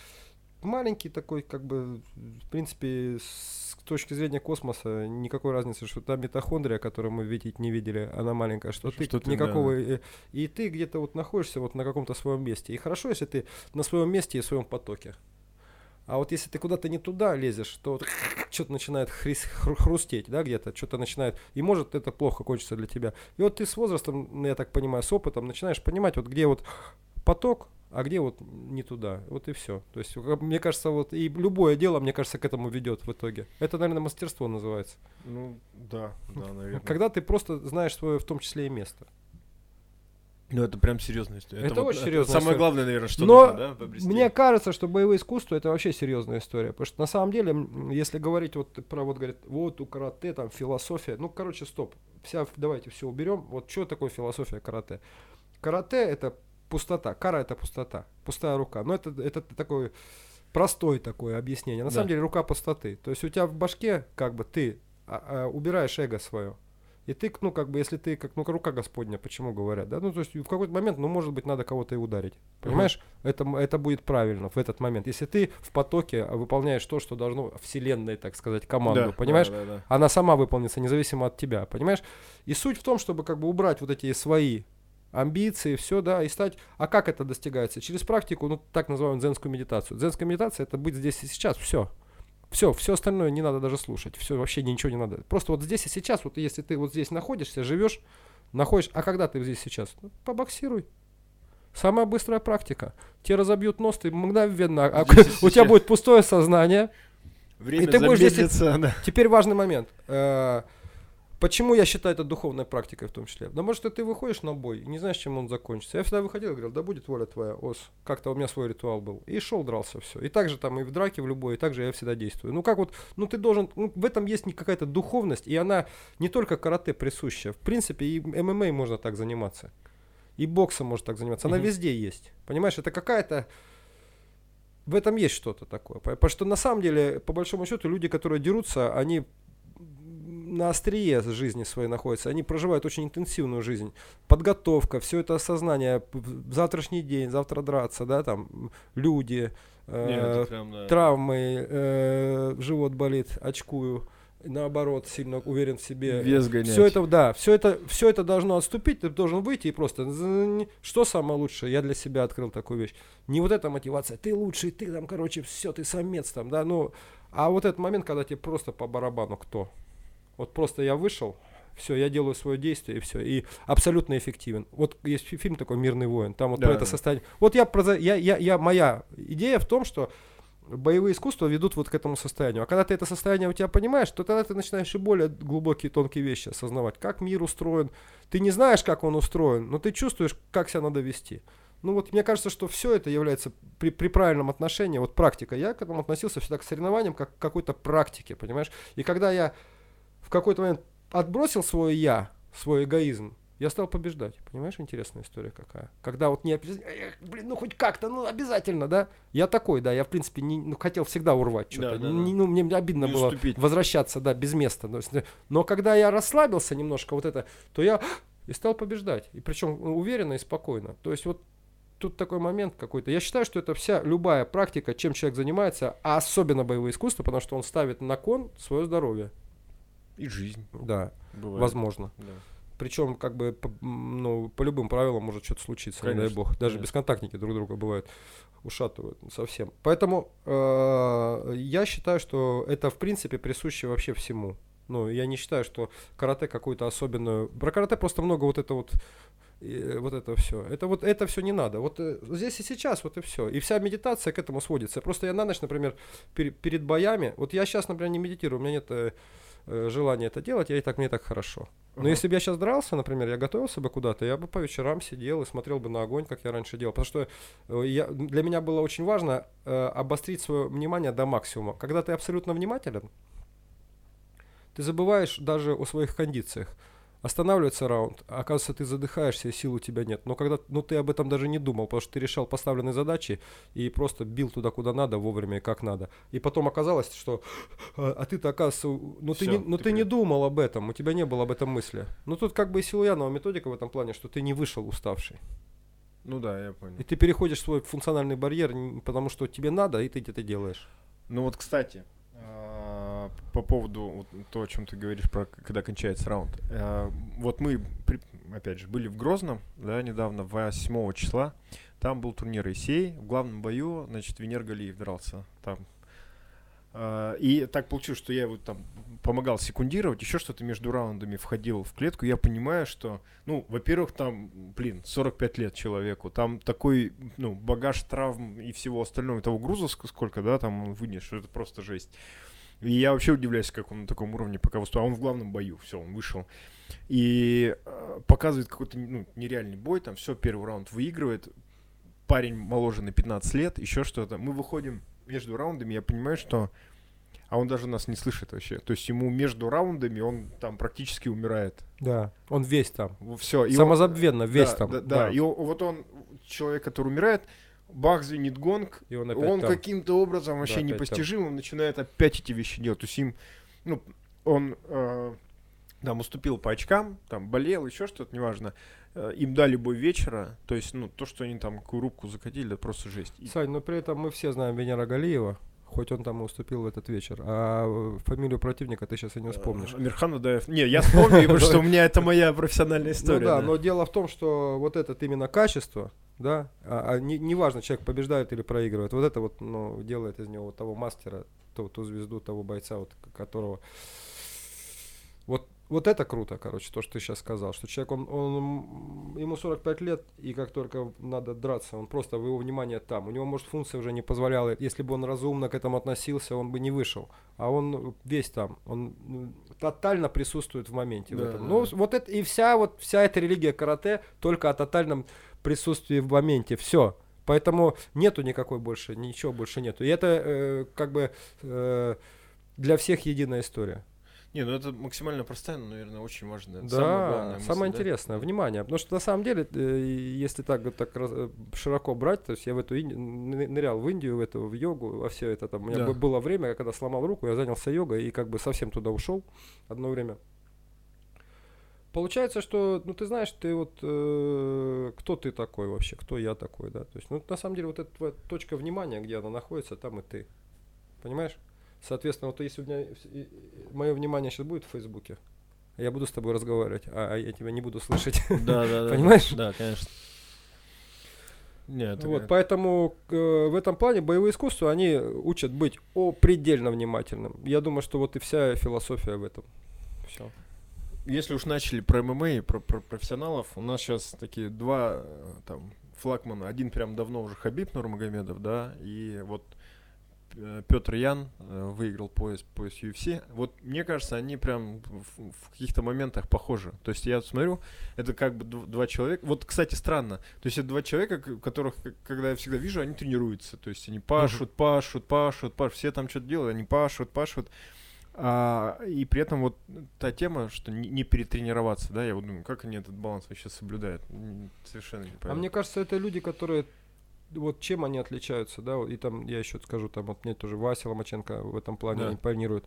маленький такой, как бы, в принципе, с точки зрения космоса никакой разницы, что та митохондрия, которую мы видеть не видели, она маленькая, что, что ты что никакого... Ты, да. и, и ты где-то вот находишься вот на каком-то своем месте. И хорошо, если ты на своем месте и в своем потоке. А вот если ты куда-то не туда лезешь, то вот что-то начинает хрис, хрустеть, да, где-то, что-то начинает, и может это плохо кончится для тебя. И вот ты с возрастом, я так понимаю, с опытом начинаешь понимать, вот где вот поток, а где вот не туда. Вот и все. То есть, мне кажется, вот и любое дело, мне кажется, к этому ведет в итоге. Это, наверное, мастерство называется. Ну, да, да, наверное. Когда ты просто знаешь свое, в том числе и место. Ну, это прям серьезная история. Это, это очень серьезная Самое главное, наверное, что Но нужно, да, мне кажется, что боевое искусство это вообще серьезная история. Потому что на самом деле, если говорить вот про вот, говорит, вот у карате там философия. Ну, короче, стоп. Вся, давайте все уберем. Вот что такое философия карате? Карате это пустота. Кара это пустота. Пустая рука. Но это, это такой простой такое объяснение. На да. самом деле рука пустоты. То есть у тебя в башке как бы ты а, а, убираешь эго свое. И ты, ну, как бы, если ты, как, ну, рука Господня, почему говорят, да? Ну, то есть в какой-то момент, ну, может быть, надо кого-то и ударить. Понимаешь? Uh-huh. Это, это будет правильно в этот момент. Если ты в потоке выполняешь то, что должно вселенной, так сказать, команду, да, понимаешь? Да, да, да. Она сама выполнится, независимо от тебя, понимаешь? И суть в том, чтобы как бы убрать вот эти свои амбиции, все, да, и стать... А как это достигается? Через практику, ну, так называемую дзенскую медитацию. Дзенская медитация — это быть здесь и сейчас, все. Все, все остальное не надо даже слушать. Все, вообще ничего не надо. Просто вот здесь и сейчас, вот если ты вот здесь находишься, живешь, находишь, а когда ты здесь сейчас? Ну, побоксируй. Самая быстрая практика. Тебе разобьют нос, ты мгновенно, а, у тебя будет пустое сознание. Время и ты будешь здесь... Да. Теперь важный момент. Почему я считаю это духовной практикой в том числе? Да может, ты выходишь на бой и не знаешь, чем он закончится. Я всегда выходил и говорил, да будет воля твоя, ос. Как-то у меня свой ритуал был. И шел, дрался, все. И также там и в драке, в любой, и также я всегда действую. Ну как вот, ну ты должен, ну, в этом есть какая-то духовность, и она не только карате присуща. В принципе, и ММА можно так заниматься. И боксом может так заниматься. Она mm-hmm. везде есть. Понимаешь, это какая-то в этом есть что-то такое. Потому что на самом деле, по большому счету, люди, которые дерутся, они на острие жизни своей находятся. Они проживают очень интенсивную жизнь. Подготовка, все это осознание, завтрашний день, завтра драться, да, там, люди, э, Нет, прям, да. травмы, э, живот болит, очкую наоборот, сильно уверен в себе. Вес гонять. Все это, да, все это, все это должно отступить, ты должен выйти и просто, что самое лучшее, я для себя открыл такую вещь. Не вот эта мотивация, ты лучший, ты там, короче, все, ты самец там, да, ну, а вот этот момент, когда тебе просто по барабану кто. Вот просто я вышел, все, я делаю свое действие и все. И абсолютно эффективен. Вот есть фильм такой «Мирный воин», там вот да, про это состояние. Вот я, я, я, я, моя идея в том, что боевые искусства ведут вот к этому состоянию. А когда ты это состояние у тебя понимаешь, то тогда ты начинаешь и более глубокие, тонкие вещи осознавать. Как мир устроен. Ты не знаешь, как он устроен, но ты чувствуешь, как себя надо вести. Ну вот мне кажется, что все это является при, при правильном отношении, вот практика. Я к этому относился всегда к соревнованиям как к какой-то практике, понимаешь? И когда я какой-то момент отбросил свой я, свой эгоизм, я стал побеждать. Понимаешь, интересная история какая? Когда вот не блин, ну хоть как-то, ну обязательно, да? Я такой, да, я в принципе не, ну, хотел всегда урвать что-то. Да, да, не, ну, мне обидно не было уступить. возвращаться, да, без места. Но, но когда я расслабился немножко вот это, то я и стал побеждать. И причем уверенно и спокойно. То есть вот тут такой момент какой-то. Я считаю, что это вся любая практика, чем человек занимается, а особенно боевое искусство, потому что он ставит на кон свое здоровье. И жизнь. Да, Бывает. возможно. Да. Причем, как бы, по, ну, по любым правилам может что-то случиться, Конечно. не дай бог. Даже Конечно. бесконтактники друг друга бывают ушатывают совсем. Поэтому э, я считаю, что это, в принципе, присуще вообще всему. Ну, я не считаю, что карате какую-то особенную... Про карате просто много вот это вот и вот это все. Это вот это все не надо. Вот э, здесь и сейчас, вот и все. И вся медитация к этому сводится. Просто я на ночь, например, пер, перед боями. Вот я сейчас, например, не медитирую, у меня нет э, желания это делать, я и так мне так хорошо. Но uh-huh. если бы я сейчас дрался, например, я готовился бы куда-то, я бы по вечерам сидел и смотрел бы на огонь, как я раньше делал. Потому что э, я, для меня было очень важно э, обострить свое внимание до максимума. Когда ты абсолютно внимателен, ты забываешь даже о своих кондициях. Останавливается раунд, а оказывается, ты задыхаешься, и сил у тебя нет. Но когда, ну ты об этом даже не думал, потому что ты решал поставленные задачи и просто бил туда, куда надо, вовремя и как надо. И потом оказалось, что, а, а ты-то оказывается, ну ты, не, ну ты, ты не думал об этом, у тебя не было об этом мысли. Ну тут как бы и Силуянова методика в этом плане, что ты не вышел уставший. Ну да, я понял. И ты переходишь свой функциональный барьер, потому что тебе надо, и ты это делаешь. Ну вот, кстати, а, по поводу вот, то, о чем ты говоришь, про когда кончается раунд. А, вот мы, опять же, были в Грозном, да, недавно, 8 числа. Там был турнир Исей. В главном бою, значит, Венер Галиев дрался там а, и так получилось, что я вот там помогал секундировать, еще что-то между раундами входил в клетку. Я понимаю, что, ну, во-первых, там, блин, 45 лет человеку, там такой, ну, багаж травм и всего остального, того груза сколько, да, там что это просто жесть. И я вообще удивляюсь, как он на таком уровне пока выступал. А он в главном бою, все, он вышел. И э, показывает какой-то ну, нереальный бой, там все, первый раунд выигрывает. Парень моложе на 15 лет, еще что-то. Мы выходим между раундами я понимаю, что... А он даже нас не слышит вообще. То есть ему между раундами он там практически умирает. Да, он весь там. Все. Самозабвенно, он, весь да, там. Да, да. да. И вот он, человек, который умирает, бах, звенит гонг, и он, он каким-то образом вообще да, непостижимым там. начинает опять эти вещи делать. То есть им, ну, он э, там уступил по очкам, там болел, еще что-то, неважно. Э, им дали бой вечера, то есть, ну, то, что они там какую рубку закатили, это просто жесть. Сань, но при этом мы все знаем Венера Галиева, хоть он там и уступил в этот вечер. А фамилию противника ты сейчас и не э, вспомнишь. Мирхан Адаев. Не, я вспомню, потому что у меня это моя профессиональная история. Ну да, но дело в том, что вот это именно качество, да, а, а не, не важно, человек побеждает или проигрывает, вот это вот, ну, делает из него того мастера, ту, ту звезду, того бойца, вот, которого... Вот это круто, короче, то, что ты сейчас сказал, что человек, он, он, ему 45 лет, и как только надо драться, он просто, его внимание там. У него, может, функция уже не позволяла, если бы он разумно к этому относился, он бы не вышел. А он весь там, он ну, тотально присутствует в моменте. Да, в этом. Да. Ну, вот это, и вся, вот, вся эта религия карате только о тотальном присутствии в моменте. Все. Поэтому нету никакой больше, ничего больше нету. И это э, как бы э, для всех единая история. Не, ну это максимально простая, но, наверное, очень важная. Да, самое, главное мысль, самое да? интересное, внимание. Потому что на самом деле, э, если так, так э, широко брать, то есть я в эту Инди... нырял в Индию, в эту, в йогу, во все это там. У меня да. было время, когда сломал руку, я занялся йогой и как бы совсем туда ушел одно время. Получается, что, ну ты знаешь, ты вот, э, кто ты такой вообще, кто я такой, да, то есть, ну на самом деле вот эта твоя точка внимания, где она находится, там и ты, понимаешь? Соответственно, вот если у меня мое внимание сейчас будет в Фейсбуке, я буду с тобой разговаривать, а, а я тебя не буду слышать. Да, да, да. Понимаешь? Да, конечно. Нет, вот, поэтому э, в этом плане боевые искусства, они учат быть о предельно внимательным. Я думаю, что вот и вся философия в этом. Все. Если уж начали про ММА и про, про профессионалов, у нас сейчас такие два э, там флагмана. Один прям давно уже Хабиб Нурмагомедов, да, и вот Э, Петр Ян э, выиграл пояс, пояс UFC. Вот мне кажется, они прям в, в каких-то моментах похожи. То есть я смотрю, это как бы два человека. Вот, кстати, странно. То есть это два человека, которых, когда я всегда вижу, они тренируются. То есть они пашут, пашут, пашут, пашут. Все там что-то делают, они пашут, пашут. А, и при этом вот та тема, что не, не перетренироваться, да, я вот думаю, как они этот баланс вообще соблюдают, совершенно не А мне кажется, это люди, которые вот чем они отличаются, да, и там я еще скажу, там вот мне тоже Вася Ломаченко в этом плане да. импонирует.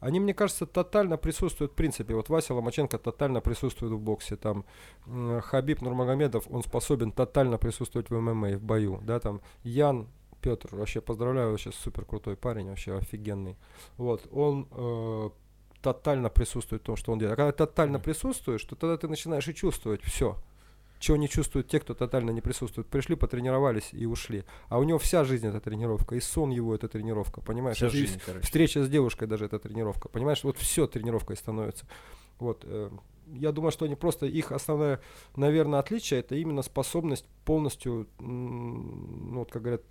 Они, мне кажется, тотально присутствуют, в принципе, вот Вася Ломаченко тотально присутствует в боксе, там Хабиб Нурмагомедов, он способен тотально присутствовать в ММА, в бою, да, там Ян Петр, вообще поздравляю, вообще супер крутой парень, вообще офигенный. Вот, он э, тотально присутствует в том, что он делает. А когда тотально присутствуешь, то тогда ты начинаешь и чувствовать все чего не чувствуют те, кто тотально не присутствует. Пришли, потренировались и ушли. А у него вся жизнь это тренировка, и сон его это тренировка, понимаешь? Вся жизнь, короче. Встреча с девушкой даже это тренировка, понимаешь? Вот все тренировкой становится. Вот. Э, я думаю, что они просто, их основное, наверное, отличие, это именно способность полностью, ну, вот как говорят,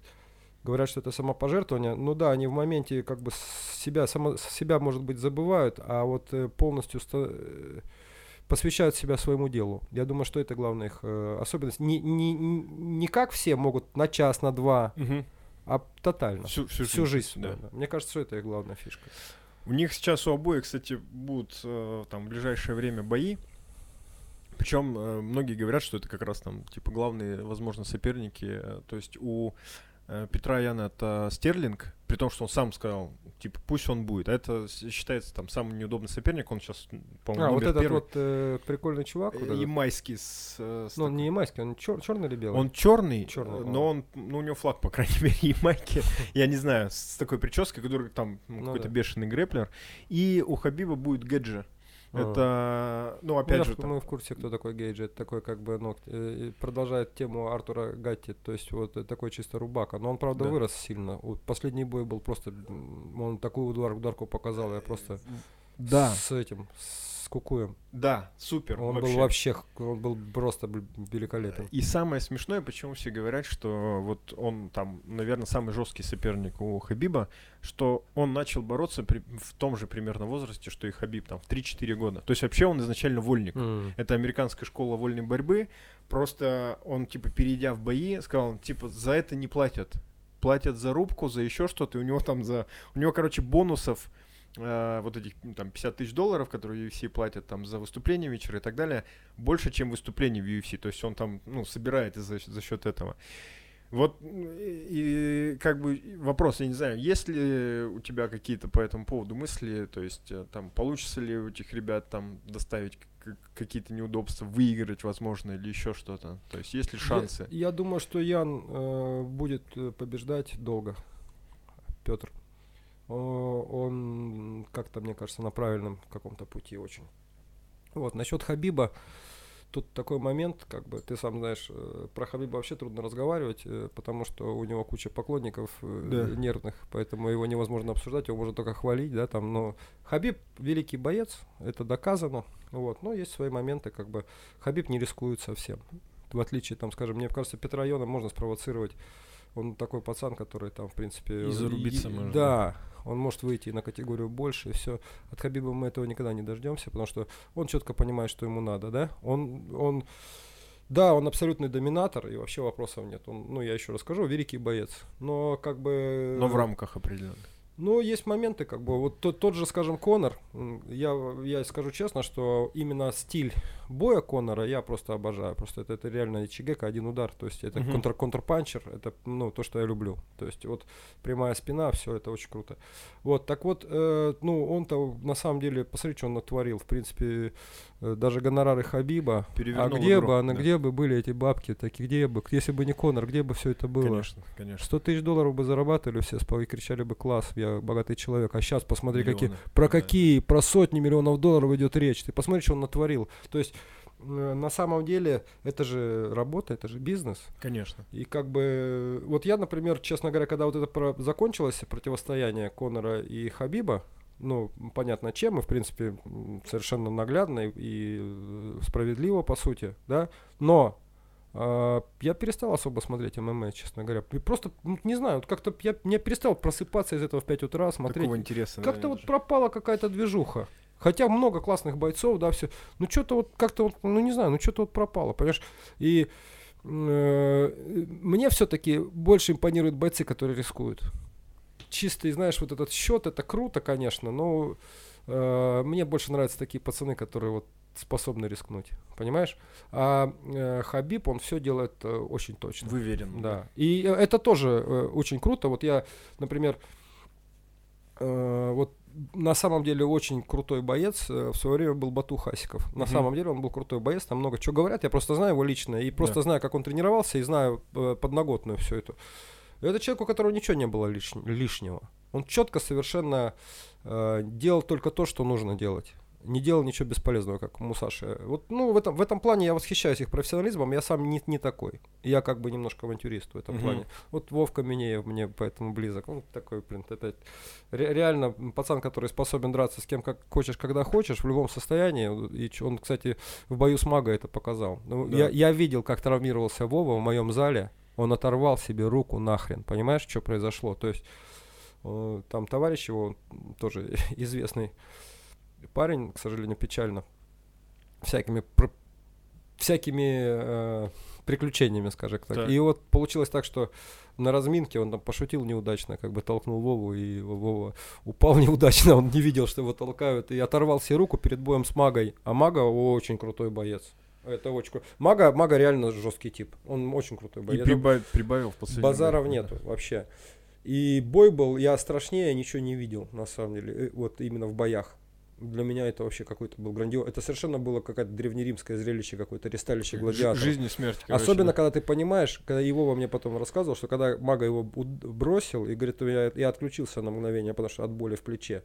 говорят, что это самопожертвование. Ну да, они в моменте как бы себя, само, себя может быть, забывают, а вот э, полностью э, посвящают себя своему делу. Я думаю, что это главная их э, особенность. Не, не, не как все могут на час, на два, угу. а тотально. Всю, всю, всю жизнь. жизнь да. Да. Мне кажется, что это их главная фишка. У них сейчас у обоих, кстати, будут э, там в ближайшее время бои. Причем э, многие говорят, что это как раз там типа главные, возможно, соперники. Э, то есть у Петра Яна это Стерлинг, при том, что он сам сказал, типа, пусть он будет. А это считается там самый неудобный соперник, он сейчас, по-моему, А, вот этот первый. вот э, прикольный чувак. вот Э, этот. Ямайский с, э, с Ну, он такой- не ямайский, он черный или белый? Он черный, Чёрный, э, а. но он, ну, у него флаг, по крайней мере, Ямайки. Я не знаю, с такой прической, который там ну, Ну какой-то да. бешеный грэплер. И у Хабиба будет Гэджи. Это, ну, Ну, опять я же, там- мы в курсе, кто такой Гейджи. Это такой, как бы, ну, э, продолжает тему Артура Гатти. То есть, вот э, такой чисто рубака. Но он, правда, Да. вырос сильно. Вот последний бой был просто... Он такую удар, ударку показал. Я просто да, с этим, с кукуем. да, супер. Он был вообще, он был просто великолепен. И самое смешное, почему все говорят, что вот он там, наверное, самый жесткий соперник у Хабиба, что он начал бороться при- в том же примерно возрасте, что и Хабиб, там, в 3-4 года. То есть вообще он изначально вольник. М. Это американская школа вольной борьбы. Просто он, типа, перейдя в бои, сказал, типа, за это не платят. Платят за рубку, за еще что-то. И у него там за... У него, короче, бонусов э, вот этих ну, там 50 тысяч долларов, которые UFC платят там за выступление вечера и так далее, больше, чем выступление в UFC. То есть он там, ну, собирает за, за счет этого. Вот и, как бы вопрос, я не знаю, есть ли у тебя какие-то по этому поводу мысли, то есть э, там получится ли у этих ребят там доставить какие-то неудобства, выиграть, возможно, или еще что-то? То есть есть ли шансы? Я, я думаю, что Ян э, будет э, побеждать долго. Петр. Он как-то, мне кажется, на правильном каком-то пути очень. Вот, насчет Хабиба, тут такой момент, как бы, ты сам знаешь, э, про Хабиба вообще трудно разговаривать, э, потому что у него куча поклонников э, Да. нервных, поэтому его невозможно обсуждать, его можно только хвалить, да, там, но Хабиб великий боец, это доказано, вот, но есть свои моменты, как бы, Хабиб не рискует совсем, в отличие, там, скажем, мне кажется, Петра Йона можно спровоцировать, он такой пацан, который там, в принципе... И зарубиться и- можно. Да, он может выйти на категорию больше, и все. От Хабиба мы этого никогда не дождемся, потому что он четко понимает, что ему надо, да? Он, он, да, он абсолютный доминатор, и вообще вопросов нет. Он, ну, я еще расскажу, великий боец. Но как бы... Но в рамках определенно. Ну, есть моменты, как бы, вот тот, тот же, скажем, Конор, я, я скажу честно, что именно стиль боя Конора я просто обожаю, просто это, это реально чигека, один удар, то есть это Мгм. контр, контрпанчер, это, ну, то, что я люблю, то есть вот прямая спина, все это очень круто. Вот, так вот, э, ну, он-то на самом деле, посмотри, что он натворил, в принципе, даже гонорары Хабиба, а где игру, бы, она, да. где бы были эти бабки, такие, где бы, если бы не Конор, где бы все это было? Конечно, конечно. 100 тысяч долларов бы зарабатывали все и кричали бы класс, я богатый человек. А сейчас посмотри, какие, Миллионы. про Да. какие, про сотни миллионов долларов идет речь. Ты посмотри, что он натворил. То есть э, на самом деле это же работа, это же бизнес. Конечно. И как бы, вот я, например, честно говоря, когда вот это про- закончилось противостояние Конора и Хабиба, ну, понятно чем, и, в принципе, совершенно наглядно и, и, э, справедливо, по сути, да, но а, я перестал особо смотреть ММА, честно говоря. И Просто, ну, не знаю, вот как-то я, я перестал просыпаться из этого в 5 утра, смотреть. Такого интереса. Как-то вот пропала какая-то движуха. Хотя много классных бойцов, да, все. Ну, что-то вот как-то вот, ну, не знаю, ну, что-то вот пропало, понимаешь? И э, мне все-таки больше импонируют бойцы, которые рискуют. Чистый, знаешь, вот этот счет, это круто, конечно, но э, мне больше нравятся такие пацаны, которые вот способны рискнуть, понимаешь? А э, Хабиб, он все делает э, очень точно. Выверен. Да. И э, это тоже э, очень круто. Вот я, например, э, вот на самом деле очень крутой боец э, в свое время был Бату Хасиков. На Мгм. самом деле он был крутой боец, там много чего говорят. Я просто знаю его лично и просто Да. знаю, как он тренировался и знаю э, подноготную все это. Это человек, у которого ничего не было лиш- лишнего. Он четко совершенно э, делал только то, что нужно делать. Не делал ничего бесполезного, как Мусаши. Вот, ну, в этом, в этом плане я восхищаюсь их профессионализмом. Я сам не, не такой. Я как бы немножко авантюрист в этом Мгм. плане. Вот Вовка Минеев мне поэтому близок. Он такой, блин, это ре- реально пацан, который способен драться с кем как хочешь, когда хочешь, в любом состоянии. И он, кстати, в бою с Мага это показал. Ну, Да. я, я видел, как травмировался Вова в моем зале. Он оторвал себе руку нахрен. Понимаешь, что произошло? То есть э, там товарищ его, тоже известный парень, к сожалению, печально, всякими всякими э, приключениями, скажем так. Так. И вот получилось так, что на разминке он там пошутил неудачно, как бы толкнул Вову, и Вова упал неудачно, он не видел, что его толкают, и оторвал себе руку перед боем с Магой. А Мага очень крутой боец. Это очень круто. Мага, Мага реально жесткий тип. Он очень крутой И боец. прибавил, прибавил в последний Базаров бой. нету вообще. И бой был, я страшнее ничего не видел, на самом деле. э, Вот именно в боях. Для меня это вообще какой-то был грандиоз. Это совершенно было какое-то древнеримское зрелище, какое-то ресталище гладиаторов. Жизнь и смерть. короче, Особенно, да. когда ты понимаешь, когда его во мне потом рассказывал, что когда Мага его бросил, и говорит, я, я отключился на мгновение, потому что от боли в плече.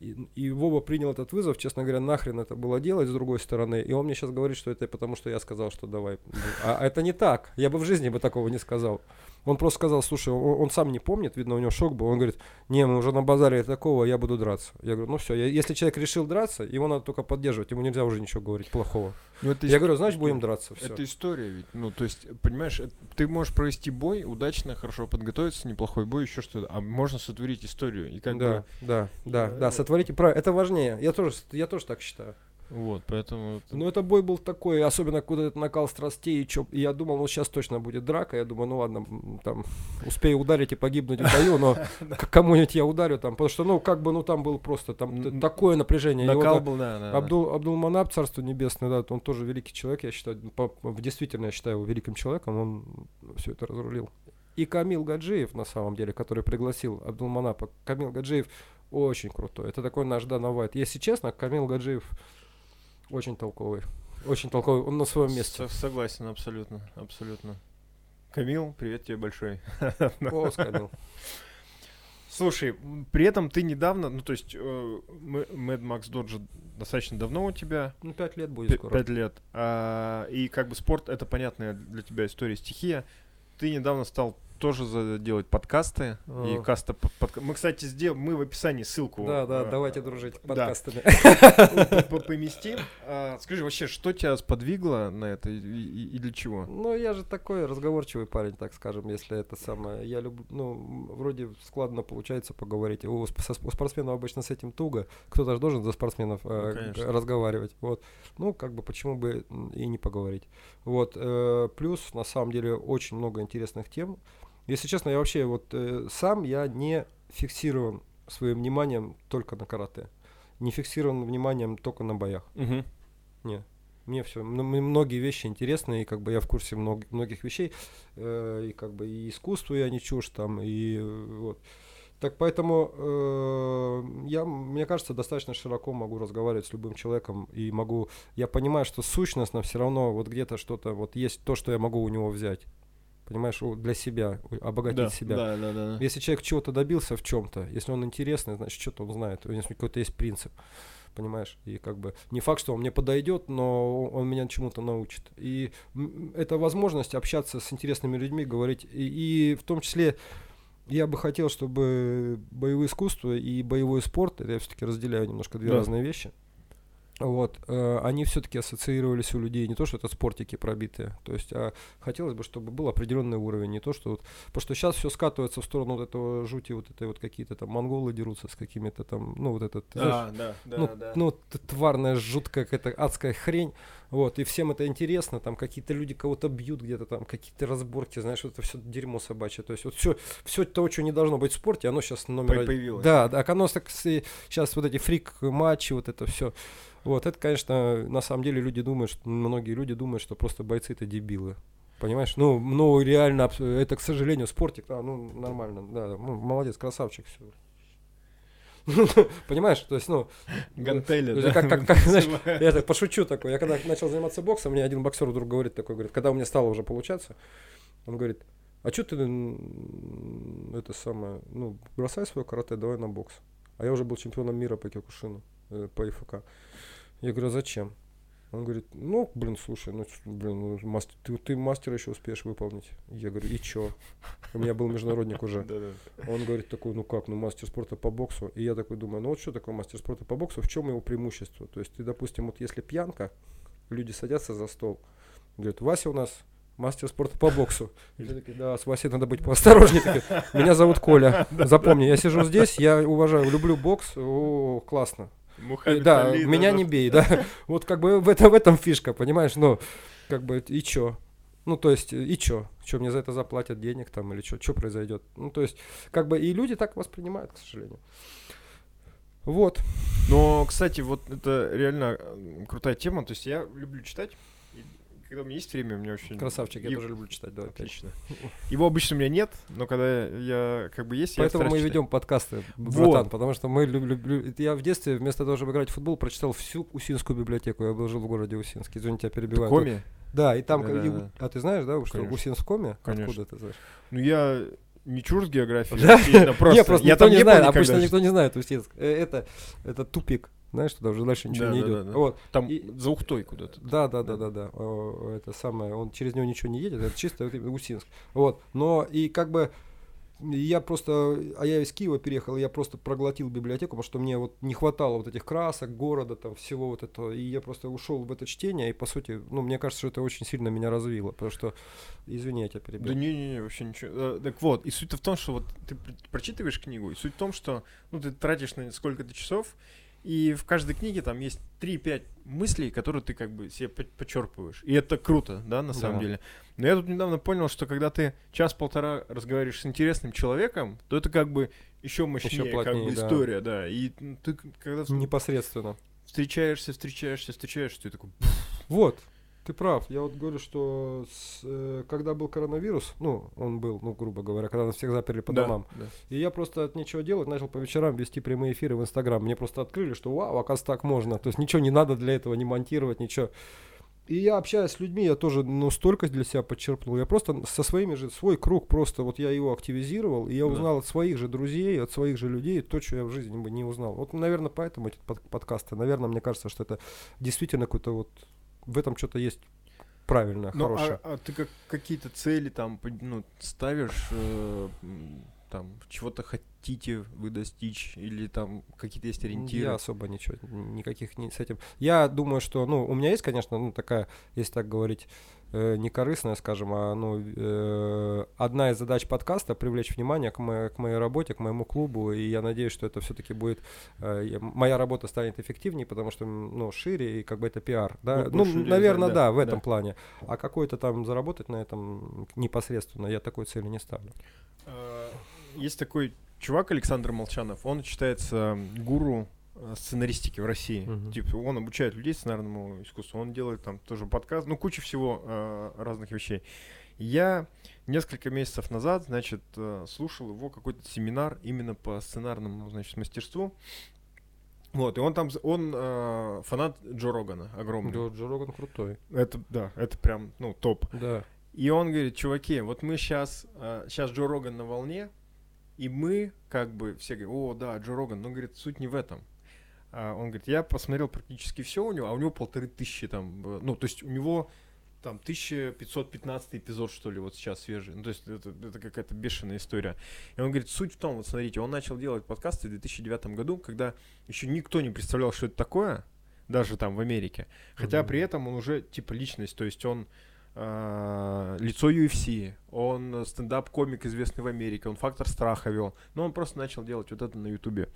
И, и Вова принял этот вызов, честно говоря, нахрен это было делать с другой стороны. И он мне сейчас говорит, что это потому, что я сказал, что давай. А это не так. Я бы в жизни бы такого не сказал. Он просто сказал, слушай, он, он сам не помнит, видно, у него шок был. Он говорит, не, мы уже на базаре такого, я буду драться. Я говорю, ну все, если человек решил драться, его надо только поддерживать, ему нельзя уже ничего говорить плохого. Ну, это Я ис- говорю, значит, будем драться. Все. Это история ведь. Ну, то есть, понимаешь, э, ты можешь провести бой, удачно, хорошо подготовиться, неплохой бой, еще что-то. А можно сотворить историю. И как да, бы, да, да, э, да, сотворите правильно. Это важнее. Я тоже, я тоже так считаю. Вот, поэтому... это- Но это бой был такой, особенно куда этот накал страстей. И, чё, я думал, ну сейчас точно будет драка. Я думаю, ну ладно, там успею ударить и погибнуть в бою, но кому-нибудь я ударю там. Потому что, ну, как бы, ну там был просто там такое напряжение. Накал был, да, да. да. Абдул, Абдулманап, царство небесное, да, он тоже великий человек, я считаю, по- действительно, я считаю его великим человеком, он все это разрулил. И Камил Гаджиев, на самом деле, который пригласил Абдулманапа, Камил Гаджиев очень крутой. Это такой наш Дана Вайт. Если честно, Камил Гаджиев очень толковый. Очень толковый, он на своем месте. Со- согласен, абсолютно, абсолютно. Камил, привет тебе большой. О, Камил. Слушай, при этом ты недавно, ну то есть э, Мэд Макс Доджи достаточно давно у тебя, Ну, пять лет будет скоро. пять лет, а, и как бы спорт это понятная для тебя история стихия. Ты недавно стал тоже делать подкасты и А. каста под- Мы, кстати, сделаем, мы в описании ссылку. Да, да, э, давайте дружить подкастами. поместим. А, Скажи вообще, что тебя сподвигло на это и, и- и для чего? Ну, я же такой разговорчивый парень, так скажем, если это самое. Я люблю, ну, вроде складно получается поговорить. У, спортсменов обычно с этим туго. Кто-то же должен за спортсменов э, Ну, разговаривать. Вот. Ну, как бы, почему бы и не поговорить. Вот. э, плюс, на самом деле, очень много интересных тем. Если честно, я вообще вот э, сам я не фиксирован своим вниманием только на карате. Не фиксирован вниманием только на боях. Не. Мне все, многие вещи интересны, и как бы я в курсе мног- многих вещей, э, и как бы и искусство я не чушь там, и э, вот. Так поэтому э, я, мне кажется, достаточно широко могу разговаривать с любым человеком, и могу, я понимаю, что сущностно все равно вот где-то что-то, вот есть то, что я могу у него взять. Понимаешь, для себя, обогатить Да, себя. да, да, да. Если человек чего-то добился в чем-то, если он интересный, значит, что-то он знает, у него какой-то есть принцип, понимаешь? И как бы не факт, что он мне подойдет, но он меня чему-то научит. И это возможность общаться с интересными людьми, говорить, и, и в том числе я бы хотел, чтобы боевое искусство и боевой спорт, это я все-таки разделяю немножко две Да. разные вещи. Вот, э, они все-таки ассоциировались у людей не то, что это спортики пробитые, то есть, а хотелось бы, чтобы был определенный уровень, не то, что вот Потому что сейчас все скатывается в сторону вот этого жути, вот этой вот какие-то там монголы дерутся с какими-то там, ну вот этот, ты знаешь, А, да, да, ну, да. ну тварная жуткая какая-то адская хрень, вот, и всем это интересно, там какие-то люди кого-то бьют где-то там, какие-то разборки, знаешь, вот это все дерьмо собачье, то есть вот все, все то, что не должно быть в спорте, оно сейчас номер появилось. Да, да, оно так сейчас вот эти фрик-матчи, вот это все. Вот, это, конечно, на самом деле люди думают, что, многие люди думают, что просто бойцы это дебилы. Понимаешь? Ну, ну реально, это, к сожалению, спортик, да, ну, нормально, да, ну, молодец, красавчик, все. Понимаешь, то есть, ну, Гантели, то да? как- как- как, знаешь, я так пошучу такой. Я когда начал заниматься боксом, мне один боксер вдруг говорит такой, говорит, когда у меня стало уже получаться, он говорит, а что ты это самое, ну, бросай свое карате, давай на бокс. А я уже был чемпионом мира по киокушину, э, по ИФК. Я говорю, а зачем? Он говорит, ну, блин, слушай, ну, блин, ну, мастер, ты, ты мастер еще успеешь выполнить. Я говорю, и чё? У меня был международник уже. Он говорит такой, ну как, ну мастер спорта по боксу. И я такой думаю, ну вот что такое мастер спорта по боксу, в чем его преимущество? То есть ты, допустим, вот если пьянка, люди садятся за стол, говорят, Вася у нас мастер спорта по боксу. И все такие, да, с Васей надо быть поосторожнее. Такие, Меня зовут Коля. Запомни, я сижу здесь, я уважаю, люблю бокс, о, классно. Мухаммед Да, Али, меня да, не бей, да. Вот как бы в этом, в этом фишка, понимаешь? Ну, как бы, и чё? Ну, то есть, и чё? Чё, мне за это заплатят денег там или чё? Чё произойдет? Ну, то есть, как бы, и люди так воспринимают, к сожалению. Вот. Но, кстати, вот это реально э, крутая тема. То есть я люблю читать. Когда у меня есть время, у меня очень... Красавчик, я И- тоже люблю читать, опять. Отлично. Его обычно у меня нет, но когда я как бы есть, Поэтому мы читать. ведем подкасты, Вот. братан, потому что мы любим... Я в детстве вместо того, чтобы играть в футбол, прочитал всю Усинскую библиотеку. Я был жил в городе Усинск. Извини, тебя перебиваю. Коми? Да, и там... как- и-. А ты знаешь, да, что Конечно. Усинскоме? Конечно. Откуда ты знаешь? Ну я не чурт географии, Да? сильно, просто. Не, просто я никто там не был знает, никогда. обычно никто не знает Усинск. Э, Это, это тупик, знаешь, туда уже дальше ничего не идет. Да-да-да-да. Вот. Там И- за Ухтой куда-то. Да, да, да, да, да. Это самое, он через него ничего не едет, это чисто Усинск. Вот. Но и как бы я просто, а я из Киева переехал, я просто проглотил библиотеку, потому что мне вот не хватало вот этих красок, города, там всего вот этого, и я просто ушел в это чтение, и по сути, ну, мне кажется, что это очень сильно меня развило, потому что, извини, я тебя перебил. Да не-не-не, вообще ничего. Э, Так вот, и суть в том, что вот ты пр- прочитываешь книгу, и суть в том, что ну, ты тратишь на сколько-то часов, и в каждой книге там есть 3-5 мыслей, которые ты как бы себе по- подчерпываешь. И это круто, да, на самом Да. деле. Но я тут недавно понял, что когда ты час-полтора разговариваешь с интересным человеком, то это как бы еще мощнее, как плотнее, бы да. история, да. И м, ты когда Непосредственно. встречаешься, встречаешься, встречаешься, ты такой, Вот, ты прав. Я вот говорю, что с, э, когда был коронавирус, ну, он был, ну, грубо говоря, когда нас всех заперли по да, домам, да. И я просто от нечего делать начал по вечерам вести прямые эфиры в Инстаграм. Мне просто открыли, что вау, оказывается, так можно. То есть ничего не надо для этого, не монтировать, ничего. И я общаюсь с людьми, я тоже, ну, столько для себя подчеркнул. Я просто со своими же, свой круг просто, вот я его активизировал, и я Да. узнал от своих же друзей, от своих же людей то, что я в жизни бы не узнал. Вот, наверное, поэтому эти под- подкасты. Наверное, мне кажется, что это действительно какой-то вот, в этом что-то есть правильное, Ну, хорошее. а, а ты как, какие-то цели там ну, ставишь, э, там, чего-то хотите вы достичь, или там какие-то есть ориентиры? Я особо ничего, никаких не с этим. Я думаю, что, ну, у меня есть, конечно, ну, такая, если так говорить, э, не корыстная, скажем, а, ну, э, одна из задач подкаста привлечь внимание к, мо- к моей работе, к моему клубу, и я надеюсь, что это все-таки будет, э, моя работа станет эффективнее, потому что, ну, шире, и как бы это пиар, да, Ну, ну, наверное, да, да, в этом да. плане, а какой-то там заработать на этом непосредственно, я такой цели не ставлю. Э, Есть такой чувак Александр Молчанов, он считается гуру сценаристики в России. Мгм. Типа он обучает людей сценарному искусству, он делает там тоже подкаст, ну куча всего э, разных вещей. Я несколько месяцев назад, значит, э, слушал его какой-то семинар именно по сценарному, значит, мастерству. Вот, и он там, он э, фанат Джо Рогана, огромный. Джо, Джо Роган крутой, Это, да, это прям, ну, топ. да. И он говорит, чуваки, вот мы сейчас, сейчас Джо Роган на волне, и мы как бы все говорят, о, да, Джо Роган, но, говорит, суть не в этом. А он говорит, я посмотрел практически все у него, а у него полторы тысячи там, э, ну, то есть у него там 1515 эпизод, что ли, вот сейчас свежий. Ну, то есть это, это какая-то бешеная история. И он говорит, суть в том, вот смотрите, он начал делать подкасты в 2009 году, когда еще никто не представлял, что это такое, даже там в Америке. Хотя Мгм. при этом он уже типа личность, то есть он а, лицо UFC, он э, стендап-комик, известный в Америке, он фактор страха вел. Но он просто начал делать вот это на Ютубе.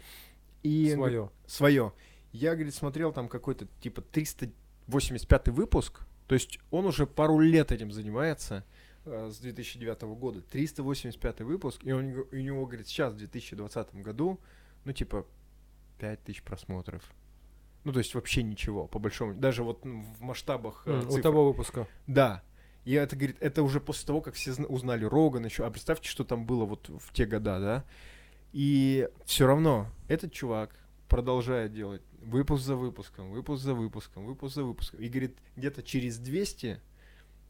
И Свое. свое. Я, говорит, смотрел там какой-то типа 385 выпуск. То есть он уже пару лет этим занимается э, с 2009 года. 385 выпуск. И он, у него, говорит, сейчас, в 2020 году, ну, типа, 5000 просмотров. Ну, то есть вообще ничего, по большому. Даже вот ну, в масштабах э, М, У того выпуска. Да. И это, говорит, это уже после того, как все зна- узнали Роган еще. А представьте, что там было вот в те года, да? И все равно этот чувак продолжает делать выпуск за выпуском, выпуск за выпуском, выпуск за выпуском. И говорит, где-то через 200,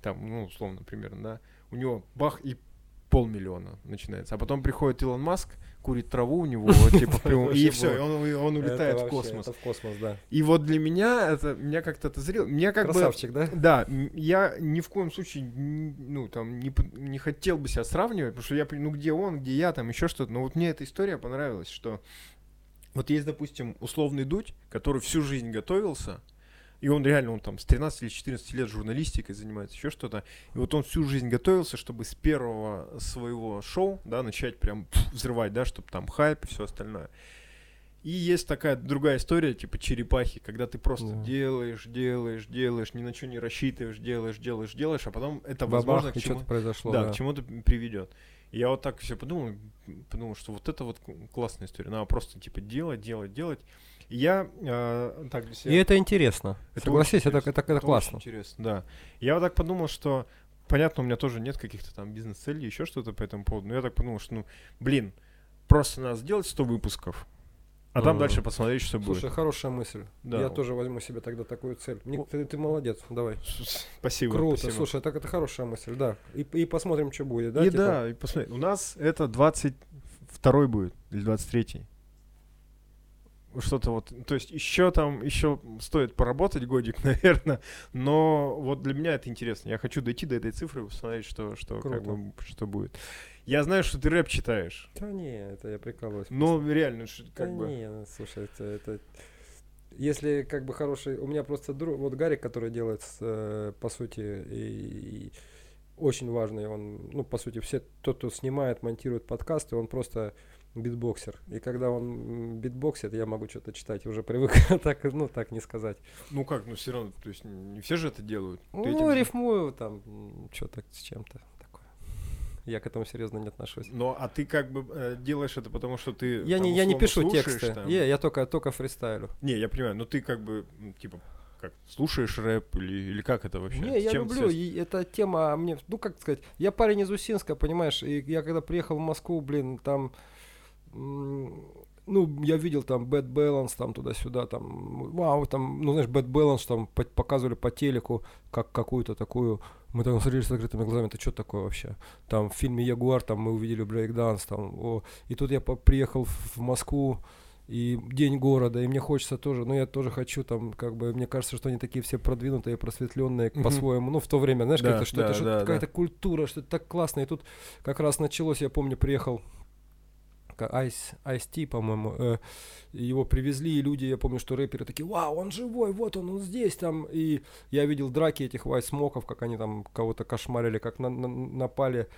там, ну, условно, примерно, да, у него бах и полмиллиона начинается. А потом приходит Илон Маск, курит траву у него, типа, и все, он, улетает в космос. В космос, да. И вот для меня это, меня как-то это зрело. Меня как бы... Красавчик, да? Да, я ни в коем случае, ну, там, не, не хотел бы себя сравнивать, потому что я, ну, где он, где я, там, еще что-то. Но вот мне эта история понравилась, что вот есть, допустим, условный Дудь, который всю жизнь готовился, и он реально, он там с 13 или 14 лет журналистикой занимается, еще что-то. И вот он всю жизнь готовился, чтобы с первого своего шоу, да, начать прям взрывать, да, чтобы там хайп и все остальное. И есть такая другая история, типа черепахи, когда ты просто Да. делаешь, делаешь, делаешь, ни на что не рассчитываешь, делаешь, делаешь, делаешь, а потом это, Бабах, возможно, к и чему, что-то произошло, да, да. к чему-то приведет. И я вот так все подумал, подумал, что вот это вот классная история. Надо просто типа делать, делать, делать. И я э, так для себя... И это интересно. Это Согласись, это, это, это очень классно. интересно, да. Я вот так подумал, что понятно, у меня тоже нет каких-то там бизнес-целей, еще что-то по этому поводу. Но я так подумал, что, ну, блин, просто надо сделать 100 выпусков, а там Мгм. дальше посмотреть, что Слушай, будет. хорошая мысль. Да. Я тоже возьму себе тогда такую цель. Мне- ты, ты молодец, давай. Спасибо. Круто, спасибо. слушай, так это хорошая мысль, да. И, и посмотрим, что будет, да? и типа? да, и посмотри, у нас это 22 будет, или 23 что-то вот, то есть еще там, еще стоит поработать годик, наверное, но вот для меня это интересно. Я хочу дойти до этой цифры посмотреть, что, что, как бы, что будет. Я знаю, что ты рэп читаешь, Да не, это я прикалываюсь. но реально, ш- Да как бы... не, ну, слушай, это, это... Если как бы хороший... У меня просто друг... Вот Гарик, который делает, э, по сути, и, и очень важный, он, ну, по сути, все, тот, кто снимает, монтирует подкасты, он просто битбоксер. И когда он битбоксит, я могу что-то читать, уже привык так, ну, так не сказать. Ну как, ну все равно, то есть не все же это делают. Ты Ну, этим- рифмую там, что-то с чем-то. Я к этому серьезно не отношусь. Но, а ты как бы э, делаешь это потому, что ты Я там, не, я не пишу тексты. там? Я, я только, только фристайлю. Не, я понимаю, но ты как бы, типа, как, слушаешь рэп или, или как это вообще? Не, я люблю, и эта тема мне, ну как сказать, я парень из Усинска, понимаешь, и я когда приехал в Москву, блин, там, ну, я видел там Bad Balance, там туда-сюда, там, вау, там, ну, знаешь, Bad Balance, там по- показывали по телеку, как какую-то такую, мы там смотрели с закрытыми глазами, это что такое вообще? Там в фильме Ягуар, там мы увидели брейкданс, там, о, и тут я приехал в в Москву, и день города, и мне хочется тоже, ну я тоже хочу там, как бы, мне кажется, что они такие все продвинутые, просветленные Мгм. по-своему, ну в то время, знаешь, Да, как-то, что да, это что-то да, какая-то да. культура, что это так классно, и тут как раз началось, я помню, приехал Ice, Ice-T, по-моему, э, его привезли, и люди, я помню, что рэперы такие, вау, он живой, вот он, он здесь, там, и я видел драки этих White Смоков, как они там кого-то кошмарили, как на- на- напали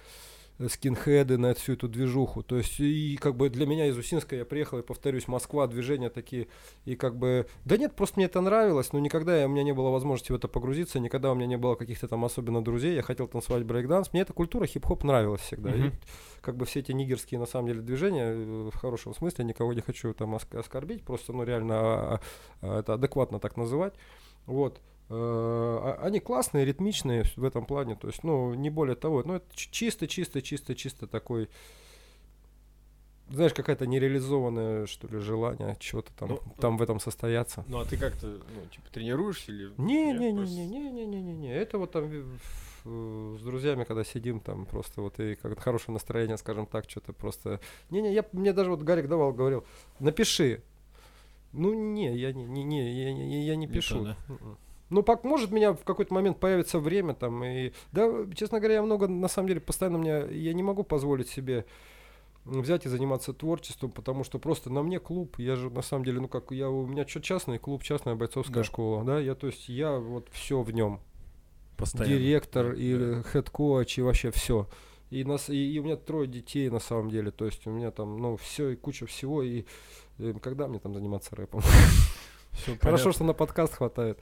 скинхеды на всю эту движуху. То есть, и как бы для меня из Усинска я приехал, и повторюсь, Москва, движения такие, и как бы, да нет, просто мне это нравилось, но никогда я- у меня не было возможности в это погрузиться, никогда у меня не было каких-то там особенно друзей, я хотел танцевать брейкданс, мне эта культура хип-хоп нравилась всегда. И Мгм. как бы все эти нигерские на самом деле движения, э, в хорошем смысле, никого не хочу там оск- оскорбить, просто, ну, реально а, а, это адекватно так называть. Вот. Э, а- Они классные, ритмичные в этом плане, то есть, ну, не более того. Ну, это ч- чисто, чисто, чисто, чисто такой, знаешь, какая-то нереализованное, что ли, желание чего-то там, Ну, там в этом состояться. Ну, а ты как-то, ну, типа, тренируешься или... Не, нет, не, не, просто- не, не, не, не, не, не. Это вот там в- с друзьями, когда сидим, там просто вот и как хорошее настроение, скажем так, что-то просто. Не, не, я мне даже вот Гарик давал, говорил, напиши. Ну не, я не, не, не, я, не- я не пишу. то, да? Ну, может, у меня в какой-то момент появится время там, и, да, честно говоря, я много, на самом деле, постоянно мне, я не могу позволить себе взять и заниматься творчеством, потому что просто на мне клуб, я же, на самом деле, ну, как, я, у меня что частный клуб, частная бойцовская Да. школа, да, я, то есть, я вот все в нем, Постоянно. директор и да. head coach и вообще все. И, нас, и, и у меня трое детей на самом деле, то есть у меня там, ну, все и куча всего, и э, когда мне там заниматься рэпом? Хорошо, понятно. что на подкаст хватает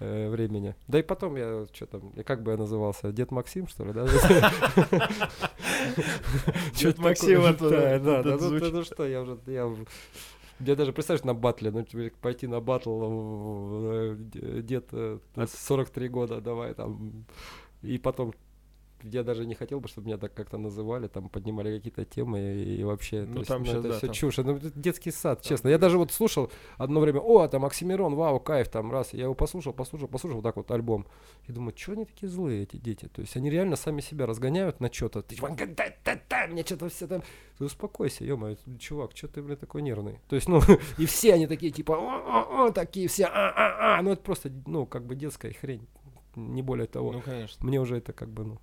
э, времени. Да и потом я, что там, как бы я назывался, Дед Максим, что ли, да? Дед Максим, это- Да, да, ну, что, я уже, я я даже представляешь на батле, ну тебе пойти на батл, э, д- дед э, А 43 года, давай там, и потом я даже не хотел бы, чтобы меня так как-то называли, там поднимали какие-то темы и, и вообще, Ну, то есть, там щас, это да, все там. чушь, ну, это детский сад, Там честно. Я даже вот слушал одно время, о, там Оксимирон, вау, кайф, там раз, я его послушал, послушал, послушал, вот так вот альбом, и думаю, что они такие злые эти дети, то есть они реально сами себя разгоняют на что-то, ты типа, «Да-да-да-да, мне что-то все там, ты успокойся, ё чувак, что ты, блин, такой нервный, то есть, ну, и все они такие, типа, такие все, а-а-а, ну это просто, ну, как бы детская хрень, не более того. Ну, конечно. Мне уже это как бы, ну,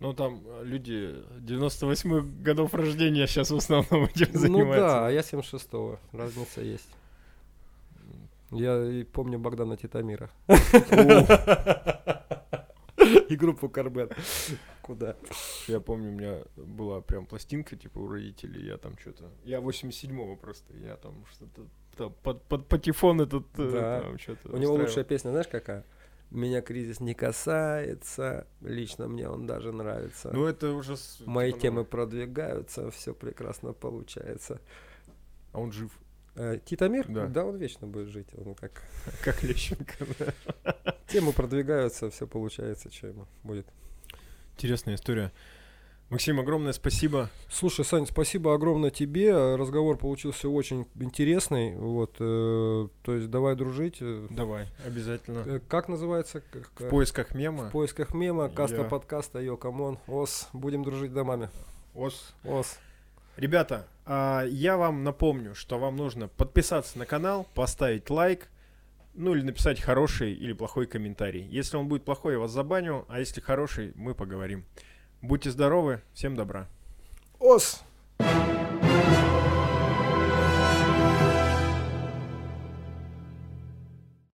Ну, там э, люди 98 годов рождения сейчас в основном этим Ну занимаются. да, а я 76-го. Разница есть. Я и помню Богдана Титамира. И группу Карбен. Куда? Я помню, у меня была прям пластинка, типа, у родителей, я там что-то... Я 87-го просто, я там что-то... Под, под патефон этот... э, Да. там У него лучшая песня, знаешь, какая? Меня кризис не касается, лично мне он даже нравится. Ну, это уже... с- Мои типа, ну, темы продвигаются, все прекрасно получается. А он жив, Э, Титамир? Да. он вечно будет жить. Он как как Лещенко. да. темы продвигаются, все получается, что ему будет. Интересная история. Максим, огромное спасибо. Слушай, Сань, спасибо огромное тебе. Разговор получился очень интересный. Вот, э, то есть давай дружить. Давай, обязательно. э, Как называется? В поисках мема. В поисках мема, каста Я- подкаста, yo, come on, ос, будем дружить домами. Ос. Ос. Ребята, а, я вам напомню, что вам нужно подписаться на канал, поставить лайк, ну или написать хороший или плохой комментарий. Если он будет плохой, я вас забаню, а если хороший, мы поговорим. Будьте здоровы, всем добра. Ос!